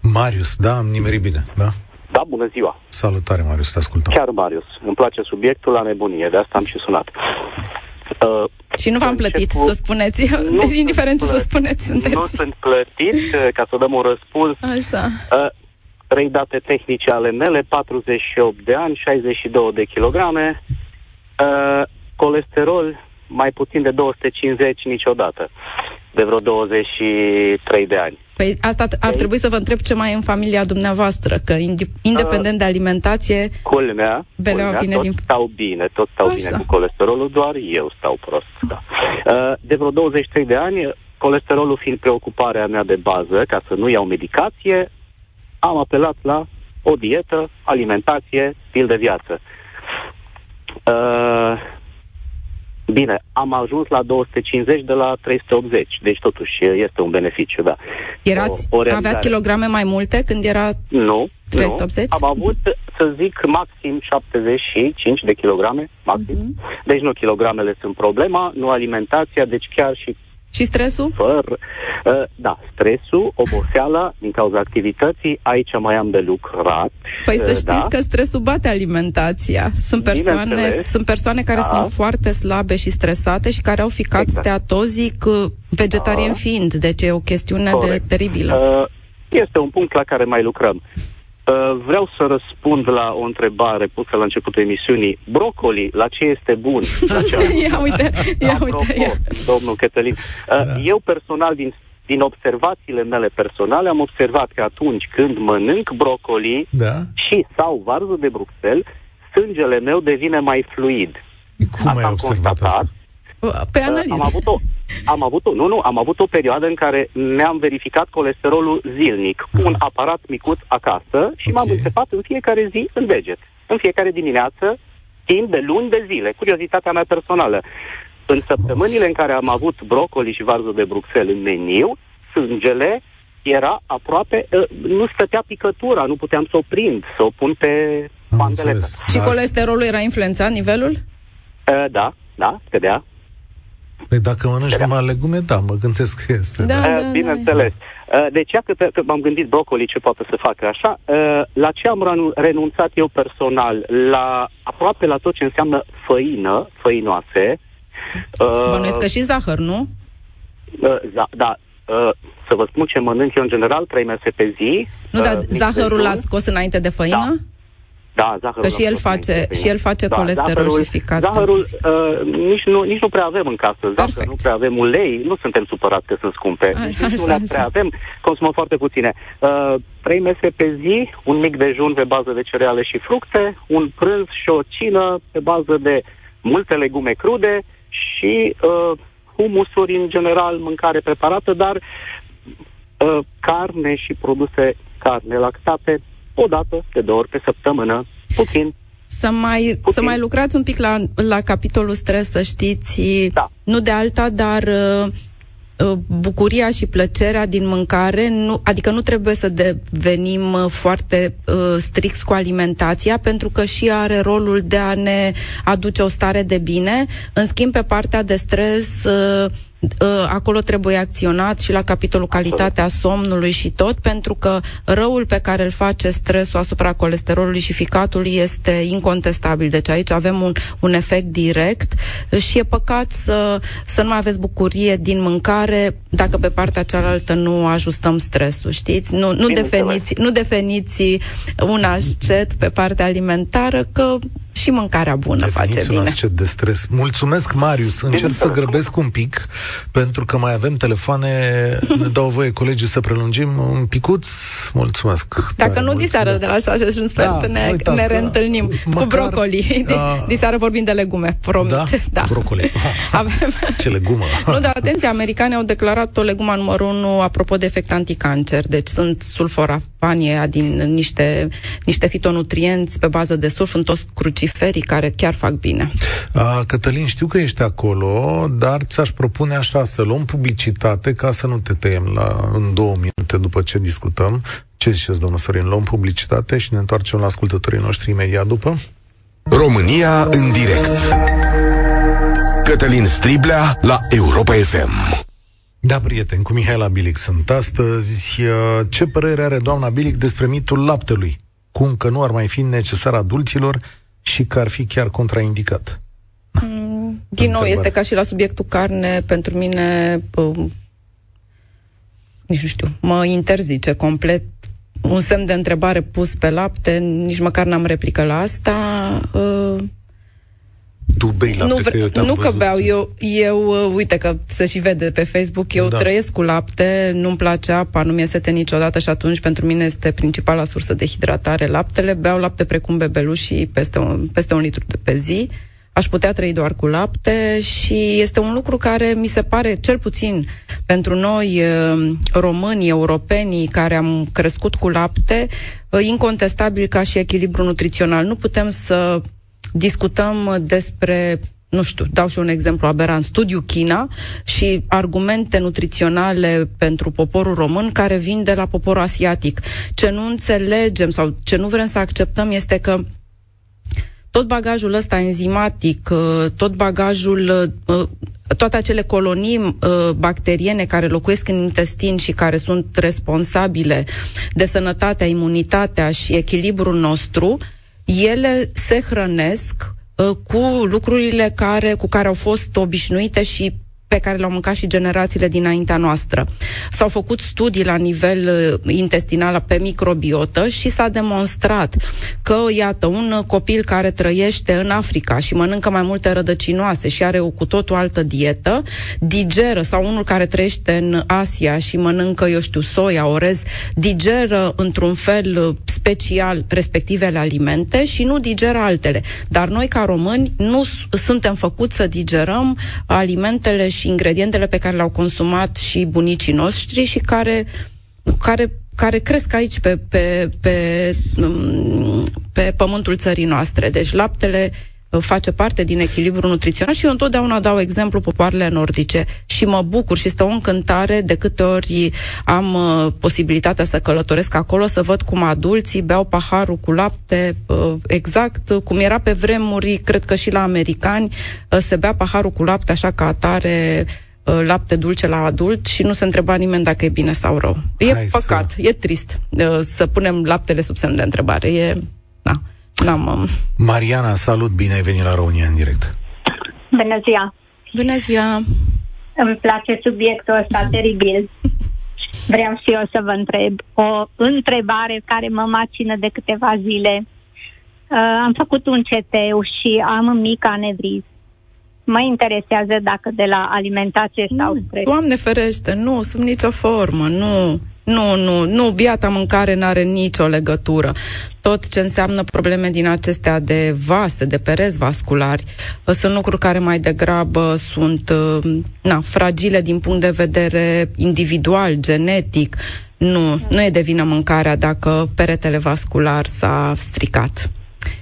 Marius, da, am nimerit bine, da? Da, bună ziua. Salutare, Marius, te ascultăm. Chiar Marius. Îmi place subiectul la nebunie, de asta am și sunat. Uh, Și nu v-am Încep plătit cu- să spuneți, Nu *laughs* indiferent ce sunt să spuneți, sunteți. Nu sunt plătit, uh, ca să dăm un răspuns. Așa. Uh, trei date tehnice ale mele, 48 de ani, 62 de kilograme, uh, colesterol mai puțin de 250 niciodată, de vreo 23 de ani. Păi asta t- ar trebui să vă întreb ce mai e în familia dumneavoastră, că indi- independent de alimentație, Culmea, Beleaua culmea vine toți din- stau bine, toți stau Așa. bine cu colesterolul, doar eu stau prost. Da. Uh, De vreo 23 de ani, colesterolul fiind preocuparea mea de bază, ca să nu iau medicație, am apelat la o dietă, alimentație, stil de viață. Uh, Bine, am ajuns la 250 de la 380, deci totuși este un beneficiu, da. erați, O- o realizare. aveați kilograme mai multe când era... Nu. 380? Nu. Am avut, să zic, maxim 75 de kilograme, maxim. Mhm. Deci nu kilogramele sunt problema, nu alimentația, deci chiar și Și stresul? fără... Uh, da, stresul, oboseala din cauza activității, aici mai am de lucrat. Păi să uh, știți că stresul bate alimentația. Sunt persoane, Bineînțeles. sunt persoane care Da. sunt foarte slabe și stresate și care au ficat Exact. steatozic uh, vegetarian Da. fiind. Deci e o chestiune Corect. de teribilă. Uh, este un punct la care mai lucrăm. Uh, vreau să răspund la o întrebare pusă la începutul emisiunii. Brocoli, la ce este bun? La ce *laughs* ia uite, ia Apropo, uite, ia. domnul Cătălin, da. eu personal, din, din observațiile mele personale, am observat că atunci când mănânc brocoli Da? și sau varză de Bruxelles, sângele meu devine mai fluid. Cum ai am observat constatat. asta? Pe Uh, analiză. Am avut o, am avut o, nu, nu, am avut o perioadă în care ne-am verificat colesterolul zilnic cu un aparat micuț acasă și m-am Ok. înțepat în fiecare zi în deget. În fiecare dimineață, timp de luni de zile. Curiozitatea mea personală. În săptămânile în care am avut brocoli și varză de Bruxelles în meniu, sângele era aproape, uh, nu stătea picătura, nu puteam să o prind, să o pun pe pandeletă. Și da. colesterolul era influențat nivelul? Uh, da, da, scădea. Păi dacă mănânci numai legume, da, mă gândesc că este. Da, da, da Bineînțeles. Da. Deci, că, că m-am gândit brocoli ce poate să facă așa, la ce am renunțat eu personal? La aproape la tot ce înseamnă făină, făinoase. Bănuiesc că și zahăr, nu? Da, da. Să vă spun ce mănânc eu în general, trei mese pe zi. Nu, dar zahărul l-a scos înainte de făină? Da. Da, zahărul. Că și el face, și el face da, colesterol zahărul, și ficat. Zahărul uh, nici, nu, nici nu prea avem în casă. Zahăr, nu prea avem ulei, nu suntem supărați că sunt scumpe. Ai, nici așa, nu le prea avem, consumăm foarte puține. Uh, trei mese pe zi, un mic dejun pe bază de cereale și fructe, un prânz și o cină pe bază de multe legume crude și uh, humusuri în general, mâncare preparată, dar uh, carne și produse carne lactate o dată, de două ori pe săptămână, puțin. Să mai, puțin. să mai lucrați un pic la, la capitolul stres, să știți, da. nu de alta, dar uh, uh, bucuria și plăcerea din mâncare, nu, adică nu trebuie să devenim uh, foarte uh, strict cu alimentația, pentru că și are rolul de a ne aduce o stare de bine. În schimb, pe partea de stres, uh, Ă, acolo trebuie acționat și la capitolul calitatea somnului și tot, pentru că răul pe care îl face stresul asupra colesterolului și ficatului este incontestabil. Deci aici avem un, un efect direct și e păcat să, să nu mai aveți bucurie din mâncare dacă pe partea cealaltă nu ajustăm stresul, știți? Nu, nu, definiți, nu definiți un ascet pe partea alimentară, că și mâncarea bună Definiți face bine. un de stres. Mulțumesc, Marius. Încerc să grăbesc un pic, pentru că mai avem telefoane. Ne dau voie colegii să prelungim un picuț. Mulțumesc. Dacă da, nu, diseară de la 6 și un sfert da, ne, ne reîntâlnim măcar, cu brocoli. Da, *laughs* diseară vorbim de legume, promit. Da? *laughs* da. Brocoli. *laughs* avem... Ce legumă. nu, dar atenție, americanii au declarat o legumă numărul 1 apropo de efect anticancer. Deci sunt sulforafanie din niște, niște fitonutrienți pe bază de sulf în toți cruciferi cruciferii care chiar fac bine. A, Cătălin, știu că ești acolo, dar ți-aș propune așa, să luăm publicitate ca să nu te tăiem la, în două minute după ce discutăm. Ce ziceți, domnul Sorin? Luăm publicitate și ne întoarcem la ascultătorii noștri imediat după? România în direct. Cătălin Striblea la Europa FM. Da, prieten, cu Mihaela Bilic sunt astăzi. Ce părere are doamna Bilic despre mitul laptelui? Cum că nu ar mai fi necesar adulților și că ar fi chiar contraindicat. Mm, *laughs* din nou, este ca și la subiectul carne, pentru mine, uh, nici nu știu, mă interzice complet un semn de întrebare pus pe lapte, nici măcar n-am replică la asta. Uh, tu bei lapte, nu, vre- că eu Nu că beau, eu, eu, uh, uite că se și vede pe Facebook, eu da. trăiesc cu lapte, nu-mi place apa, nu mi-e sete niciodată și atunci pentru mine este principala sursă de hidratare laptele. Beau lapte precum bebelușii peste un, peste un litru de pe zi. Aș putea trăi doar cu lapte și este un lucru care mi se pare, cel puțin pentru noi uh, români, europenii, care am crescut cu lapte, uh, incontestabil ca și echilibru nutrițional. Nu putem să discutăm despre nu știu, dau și un exemplu aberant, studiu China și argumente nutriționale pentru poporul român care vin de la poporul asiatic. Ce nu înțelegem sau ce nu vrem să acceptăm este că tot bagajul ăsta enzimatic, uh, tot bagajul, uh, toate acele colonii uh, bacteriene care locuiesc în intestin și care sunt responsabile de sănătatea, imunitatea și echilibrul nostru, ele se hrănesc uh, cu lucrurile care, cu care au fost obișnuite și pe care le-au mâncat și generațiile dinaintea noastră. S-au făcut studii la nivel uh, intestinal pe microbiotă și s-a demonstrat că, iată, un copil care trăiește în Africa și mănâncă mai multe rădăcinoase și are o cu totul altă dietă, digeră, sau unul care trăiește în Asia și mănâncă, eu știu, soia, orez, digeră într-un fel uh, special respectivele alimente și nu digeră altele. Dar noi, ca români, nu suntem făcuți să digerăm alimentele și și ingredientele pe care le-au consumat și bunicii noștri și care, care care cresc aici pe, pe, pe, mm, pe pământul țării noastre. Deci laptele face parte din echilibru nutrițional și eu întotdeauna dau exemplu popoarele nordice și mă bucur și este o încântare de câte ori am uh, posibilitatea să călătoresc acolo, să văd cum adulții beau paharul cu lapte, uh, exact cum era pe vremuri, cred că și la americani, uh, se bea paharul cu lapte așa ca atare uh, lapte dulce la adult și nu se întreba nimeni dacă e bine sau rău. E Hai păcat, să... e trist uh, să punem laptele sub semn de întrebare. E, da, n-am... Um... Mariana, salut, bine ai venit la România în direct. Bună ziua! Bună ziua! Îmi place subiectul ăsta *laughs* teribil. Vreau și eu să vă întreb o întrebare care mă macină de câteva zile. Uh, am făcut un CT și am mic anevriz. Mă interesează dacă de la alimentație nu, sau stres. Doamne ferește, nu, sub nicio formă, nu. Nu, nu, nu, biata mâncare nu are nicio legătură. Tot ce înseamnă probleme din acestea de vase, de pereți vasculari, uh, sunt lucruri care mai degrabă sunt uh, na, fragile din punct de vedere individual, genetic. Nu, nu e de vină mâncarea dacă peretele vascular s-a stricat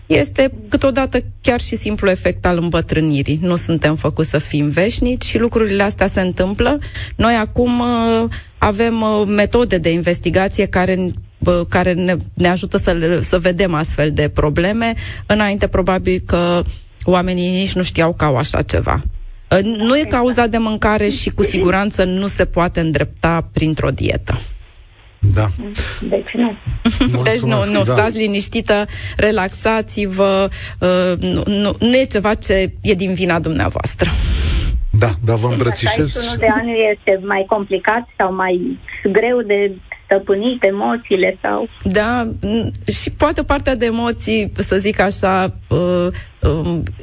este câteodată chiar și simplu efect al îmbătrânirii. Nu suntem făcuți să fim veșnici și lucrurile astea se întâmplă. Noi acum uh, avem uh, metode de investigație care uh, care ne, ne ajută să, să vedem astfel de probleme. Înainte, probabil că oamenii nici nu știau că au așa ceva. Uh, nu e cauza de mâncare și cu siguranță nu se poate îndrepta printr-o dietă. Da. Deci nu. deci nu, nu, da. stați liniștită, relaxați-vă, uh, nu, nu, nu e ceva ce e din vina dumneavoastră. Da, dar vă îmbrățișez. 61 de ani este mai complicat sau mai greu de stăpânit emoțiile sau... Da, și poate partea de emoții, să zic așa, uh, uh,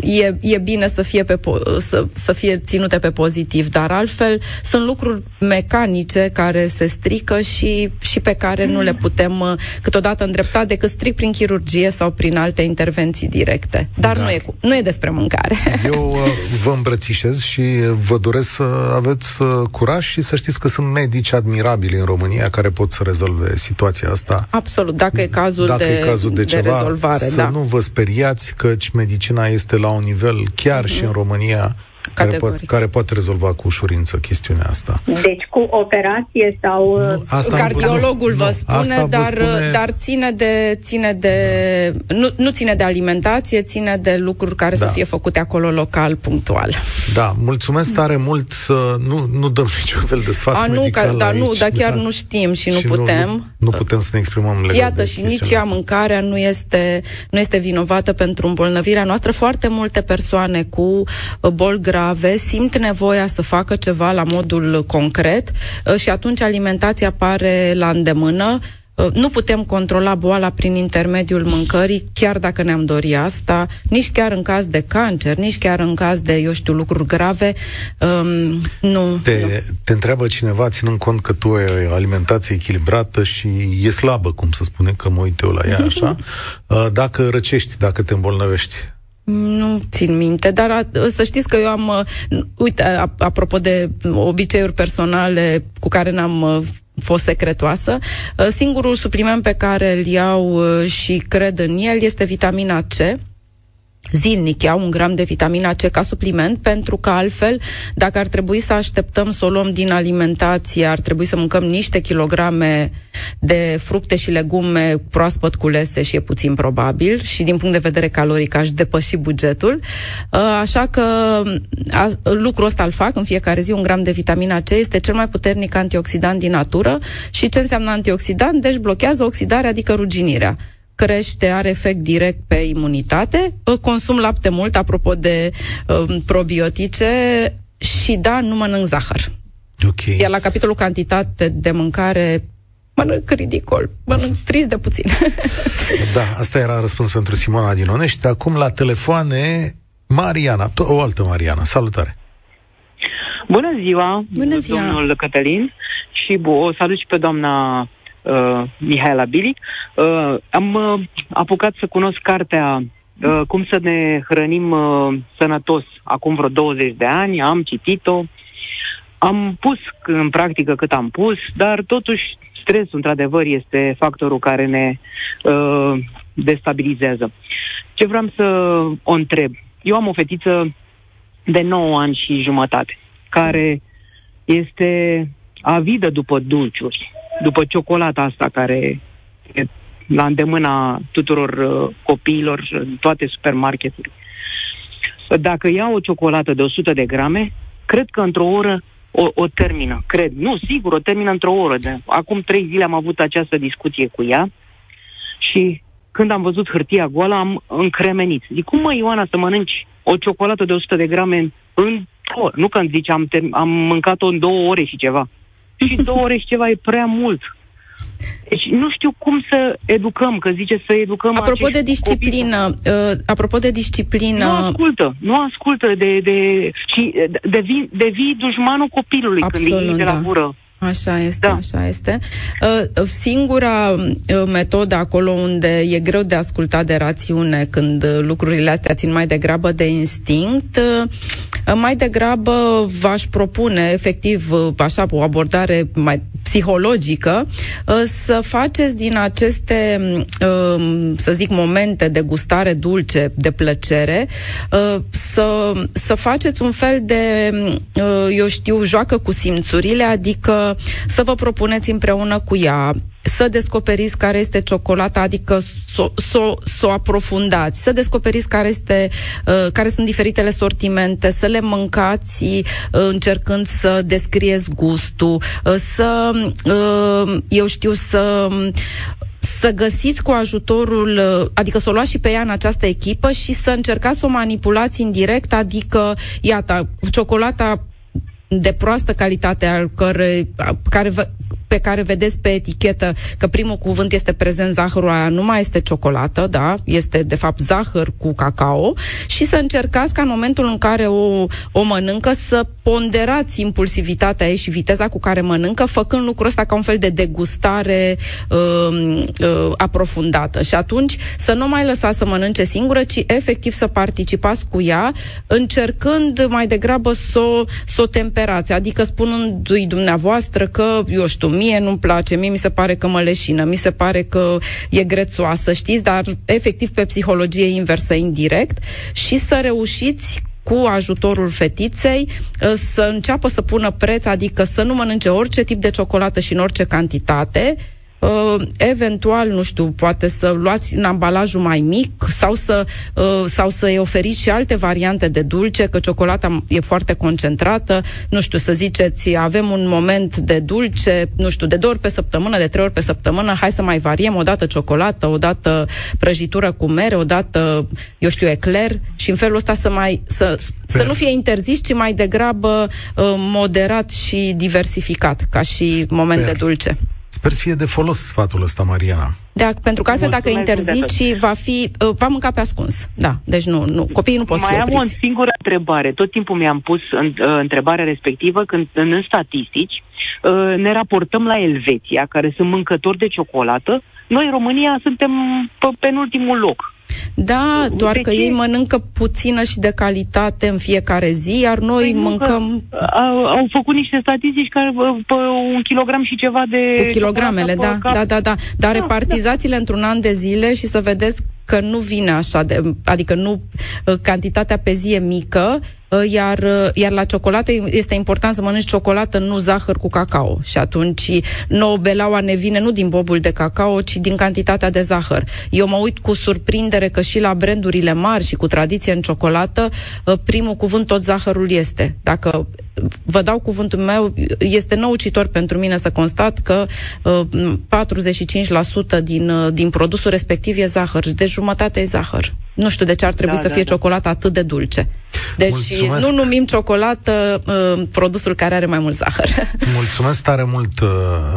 e, e bine să fie, pe, să, să fie ținute pe pozitiv, dar altfel sunt lucruri mecanice care se strică și, și pe care mm. nu le putem uh, câteodată îndrepta decât strict prin chirurgie sau prin alte intervenții directe. Dar da. nu, e, nu e despre mâncare. *laughs* Eu uh, vă îmbrățișez și vă doresc să aveți uh, curaj și să știți că sunt medici admirabili în România care pot să rezolve situația asta. Absolut, dacă e cazul, dacă de, e cazul de, de ceva, rezolvare. Să da. nu vă speriați, căci medicina este la un nivel chiar mm-hmm. și în România care, poate, care poate rezolva cu ușurință chestiunea asta. Deci cu operație sau... Nu, asta Cardiologul nu, vă spune, dar, spune... dar ține de... Ține de da. nu, nu ține de alimentație, ține de lucruri care da. să fie făcute acolo local, punctual. Da, mulțumesc tare mult să nu, nu dăm niciun fel de sfat A, nu, ca, dar nu, dar chiar da. nu știm și, și nu putem. Nu, nu putem să ne exprimăm legat Iată, și nici ea mâncarea nu este, nu este vinovată pentru îmbolnăvirea noastră. Foarte multe persoane cu boli grave simt nevoia să facă ceva la modul concret uh, și atunci alimentația pare la îndemână. Uh, nu putem controla boala prin intermediul mâncării, chiar dacă ne-am dori asta, nici chiar în caz de cancer, nici chiar în caz de, eu știu, lucruri grave. Um, nu, te, nu. te întreabă cineva, ținând cont că tu ai alimentație echilibrată și e slabă, cum să spune, că mă uit eu la ea *laughs* așa, uh, dacă răcești, dacă te îmbolnăvești, nu țin minte, dar să știți că eu am, uh, uite, apropo de obiceiuri personale cu care n-am uh, fost secretoasă, uh, singurul supliment pe care îl iau și cred în el este vitamina C, zilnic iau un gram de vitamina C ca supliment, pentru că altfel, dacă ar trebui să așteptăm să o luăm din alimentație, ar trebui să mâncăm niște kilograme de fructe și legume proaspăt culese și e puțin probabil și din punct de vedere caloric aș depăși bugetul. Uh, așa că lucrul ăsta îl fac în fiecare zi, un gram de vitamina C este cel mai puternic antioxidant din natură și ce înseamnă antioxidant? Deci blochează oxidarea, adică ruginirea crește, are efect direct pe imunitate. Consum lapte mult, apropo de um, probiotice, și da, nu mănânc zahăr. Okay. Iar la capitolul cantitate de mâncare, mănânc ridicol, mănânc trist de puțin. *laughs* da, asta era răspuns pentru Simona din Onești. Acum la telefoane, Mariana, o altă Mariana. Salutare! Bună ziua, Bună ziua. domnul Cătălin și o salut și pe doamna uh, Mihaela Bilic. Uh, am uh, apucat să cunosc cartea uh, Cum să ne hrănim uh, sănătos acum vreo 20 de ani, am citit-o, am pus în practică cât am pus, dar totuși stresul, într-adevăr, este factorul care ne uh, destabilizează. Ce vreau să o întreb? eu am o fetiță de 9 ani și jumătate, care este avidă după dulciuri, după ciocolata asta care e la îndemâna tuturor uh, copiilor în toate supermarketurile. Dacă ia o ciocolată de 100 de grame, cred că într-o oră o, o termină, cred. Nu, sigur, o termină într-o oră. De, acum trei zile am avut această discuție cu ea și când am văzut hârtia goală, am încremenit. Zic, cum mă, Ioana, să mănânci o ciocolată de 100 de grame în oră? Nu când zici, am, term- am mâncat-o în două ore și ceva. Și două ore și ceva e prea mult. Deci nu știu cum să educăm, că zice să educăm Apropo de disciplină, uh, apropo de disciplină... Nu ascultă, nu ascultă de, de, și devii, devii dușmanul copilului Absolut, când îi de la da. gură. Așa este, da. așa este. Uh, singura uh, metodă acolo unde e greu de ascultat de rațiune când lucrurile astea țin mai degrabă de instinct, uh, mai degrabă v-aș propune, efectiv, așa, o abordare mai psihologică, să faceți din aceste, să zic, momente de gustare dulce, de plăcere, să, să faceți un fel de, eu știu, joacă cu simțurile, adică să vă propuneți împreună cu ea să descoperiți care este ciocolata, adică să s-o, s-o aprofundați, să descoperiți care, este, uh, care sunt diferitele sortimente, să le mâncați uh, încercând să descrieți gustul, uh, să, uh, eu știu, să să găsiți cu ajutorul, uh, adică să o luați și pe ea în această echipă și să încercați să o manipulați indirect, adică, iată, ciocolata de proastă calitate al care, care pe care vedeți pe etichetă că primul cuvânt este prezent zahărul aia, nu mai este ciocolată, da? Este de fapt zahăr cu cacao și să încercați ca în momentul în care o, o mănâncă să ponderați impulsivitatea ei și viteza cu care mănâncă, făcând lucrul ăsta ca un fel de degustare uh, uh, aprofundată. Și atunci să nu mai lăsați să mănânce singură, ci efectiv să participați cu ea, încercând mai degrabă să o, să o temperați, adică spunându-i dumneavoastră că, eu știu, mie nu-mi place, mie mi se pare că mă leșină, mi se pare că e grețoasă, știți, dar efectiv pe psihologie inversă indirect și să reușiți cu ajutorul fetiței uh, să înceapă să pună preț, adică să nu mănânce orice tip de ciocolată și în orice cantitate, uh, eventual, nu știu, poate să luați în ambalajul mai mic sau să uh, sau să-i oferiți și alte variante de dulce, că ciocolata e foarte concentrată, nu știu, să ziceți, avem un moment de dulce, nu știu, de două ori pe săptămână, de trei ori pe săptămână, hai să mai variem, o dată ciocolată, o dată prăjitură cu mere, o dată, eu știu, ecler și în felul ăsta să mai, să, să nu fie interzis, ci mai degrabă uh, moderat și diversificat, ca și momente dulce. Sper să fie de folos sfatul ăsta, Mariana. Da, pentru că altfel dacă interzici, va fi, uh, va mânca pe ascuns. Da, deci nu, nu copiii nu pot Mai fi opriți. am o singură întrebare. Tot timpul mi-am pus în, uh, întrebarea respectivă când în statistici uh, ne raportăm la Elveția, care sunt mâncători de ciocolată. Noi, România, suntem pe penultimul loc. Da, doar de că ce? ei mănâncă puțină și de calitate în fiecare zi, iar noi păi mâncăm... Au, au făcut niște statistici care pe un kilogram și ceva de... Cu kilogramele, da, da, da, da, da. Dar da, repartizați-le da. într-un an de zile și să vedeți că nu vine așa, de, adică nu, cantitatea pe zi e mică, Uh, iar, uh, iar la ciocolată este important să mănânci ciocolată, nu zahăr cu cacao. Și atunci nouă belaua ne vine nu din bobul de cacao, ci din cantitatea de zahăr. Eu mă uit cu surprindere că și la brandurile mari și cu tradiție în ciocolată, uh, primul cuvânt tot zahărul este. Dacă vă dau cuvântul meu, este noucitor pentru mine să constat că uh, 45% din, uh, din produsul respectiv e zahăr, de jumătate e zahăr. Nu știu de ce ar trebui da, să da, fie da. ciocolată atât de dulce. Deci Mulțumesc. nu numim ciocolată uh, produsul care are mai mult zahăr. *laughs* Mulțumesc tare mult, uh,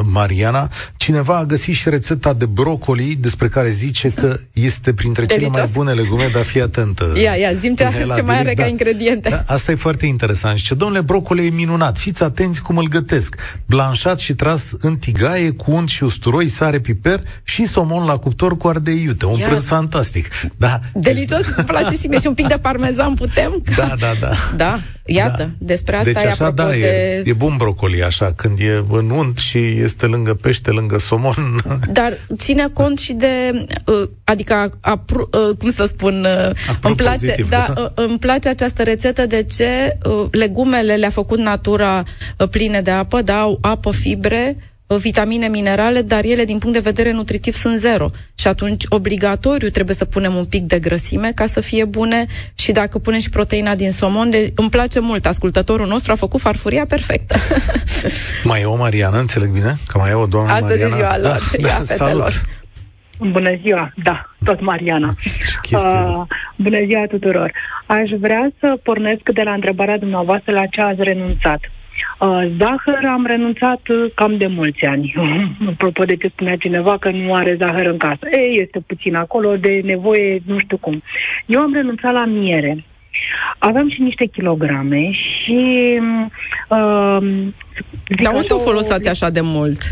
Mariana. Cineva a găsit și rețeta de brocoli despre care zice că este printre Delicios. cele mai bune legume, dar fii atentă. Ia, ia, zim ce, ce mai are da, ca ingrediente. Da, asta e foarte interesant. Și ce, domnule, brocoli e minunat. Fiți atenți cum îl gătesc. Blanșat și tras în tigaie cu unt și usturoi, sare, piper și somon la cuptor cu ardei iute. Un prânz fantastic. Da. Delicios, îmi place și mie și un pic de parmezan putem? Da, da, da. Da. Iată, da. despre asta deci e așa, da, de... e, e bun brocoli așa, când e în unt și este lângă pește, lângă somon. *laughs* Dar ține cont și de, uh, adică, apru, uh, cum să spun, uh, îmi place, pozitiv, da, da. îmi place această rețetă, de ce legumele le-a făcut natura pline de apă, da, au apă, fibre, vitamine, minerale, dar ele din punct de vedere nutritiv sunt zero. Și atunci obligatoriu trebuie să punem un pic de grăsime ca să fie bune și dacă punem și proteina din somon, de, îmi place mult. Ascultătorul nostru a făcut farfuria perfectă. *laughs* mai e o Mariana, înțeleg bine? Că mai e o doamnă Astăzi Mariana? ziua lor. Da, da, salut! Bună ziua, da, tot Mariana. Uh, bună ziua tuturor. Aș vrea să pornesc de la întrebarea dumneavoastră la ce ați renunțat. Uh, zahăr am renunțat uh, cam de mulți ani. *laughs* Apropo de ce spunea cineva că nu are zahăr în casă. Ei, este puțin acolo, de nevoie, nu știu cum. Eu am renunțat la miere. Aveam și niște kilograme și... Uh, Dar unde o folosați așa de mult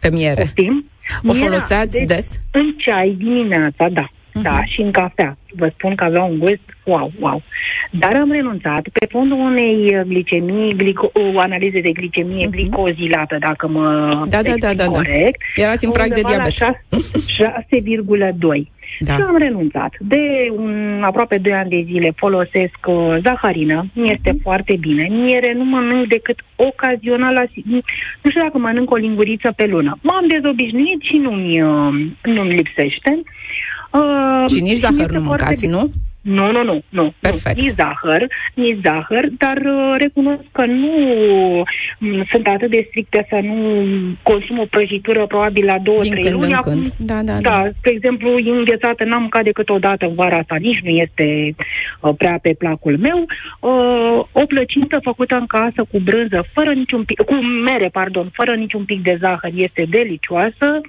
pe miere? Poftim? O foloseați deci, des? În ceai dimineața, da. Uh-huh. Da, și în cafea. Vă spun că avea un gust wow, wow. Dar am renunțat pe fondul unei glicemii, glico- o analize de glicemie uh-huh. glicozilată, dacă mă da, da, da, da, da. corect. Erați în prag de diabet. 6,2. *laughs* Da. Și am renunțat. De un, aproape 2 ani de zile folosesc uh, zaharină, mi este uh-huh. foarte bine. Miere nu mănânc decât ocazional, la, nu știu dacă mănânc o linguriță pe lună. M-am dezobișnuit și nu-mi, uh, nu-mi lipsește. Uh, și nici zahăr nu mâncați, nu? Nu, nu, nu, nu. Perfect. Nu, nici zahăr, nici zahăr, dar uh, recunosc că nu um, sunt atât de stricte să nu consum o prăjitură probabil la două, Din trei când luni. În când. Da, da, da, da. Spre exemplu, înghețată n-am mâncat decât o dată în vara asta, nici nu este uh, prea pe placul meu. Uh, o plăcintă făcută în casă cu brânză, fără niciun pic, cu mere, pardon, fără niciun pic de zahăr, este delicioasă.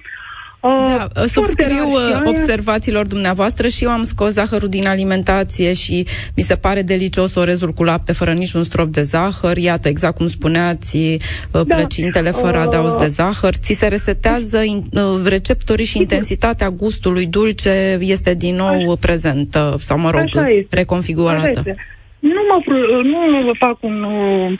Da, subscriu uh, observațiilor dumneavoastră și eu am scos zahărul din alimentație și mi se pare delicios orezul cu lapte fără niciun strop de zahăr. Iată, exact cum spuneați, uh, da. plăcintele fără uh, adaos de zahăr. Ți se resetează in, receptorii și intensitatea gustului dulce este din nou Așa. prezentă sau, mă rog, reconfigurată. Nu mă, nu fac un, uh,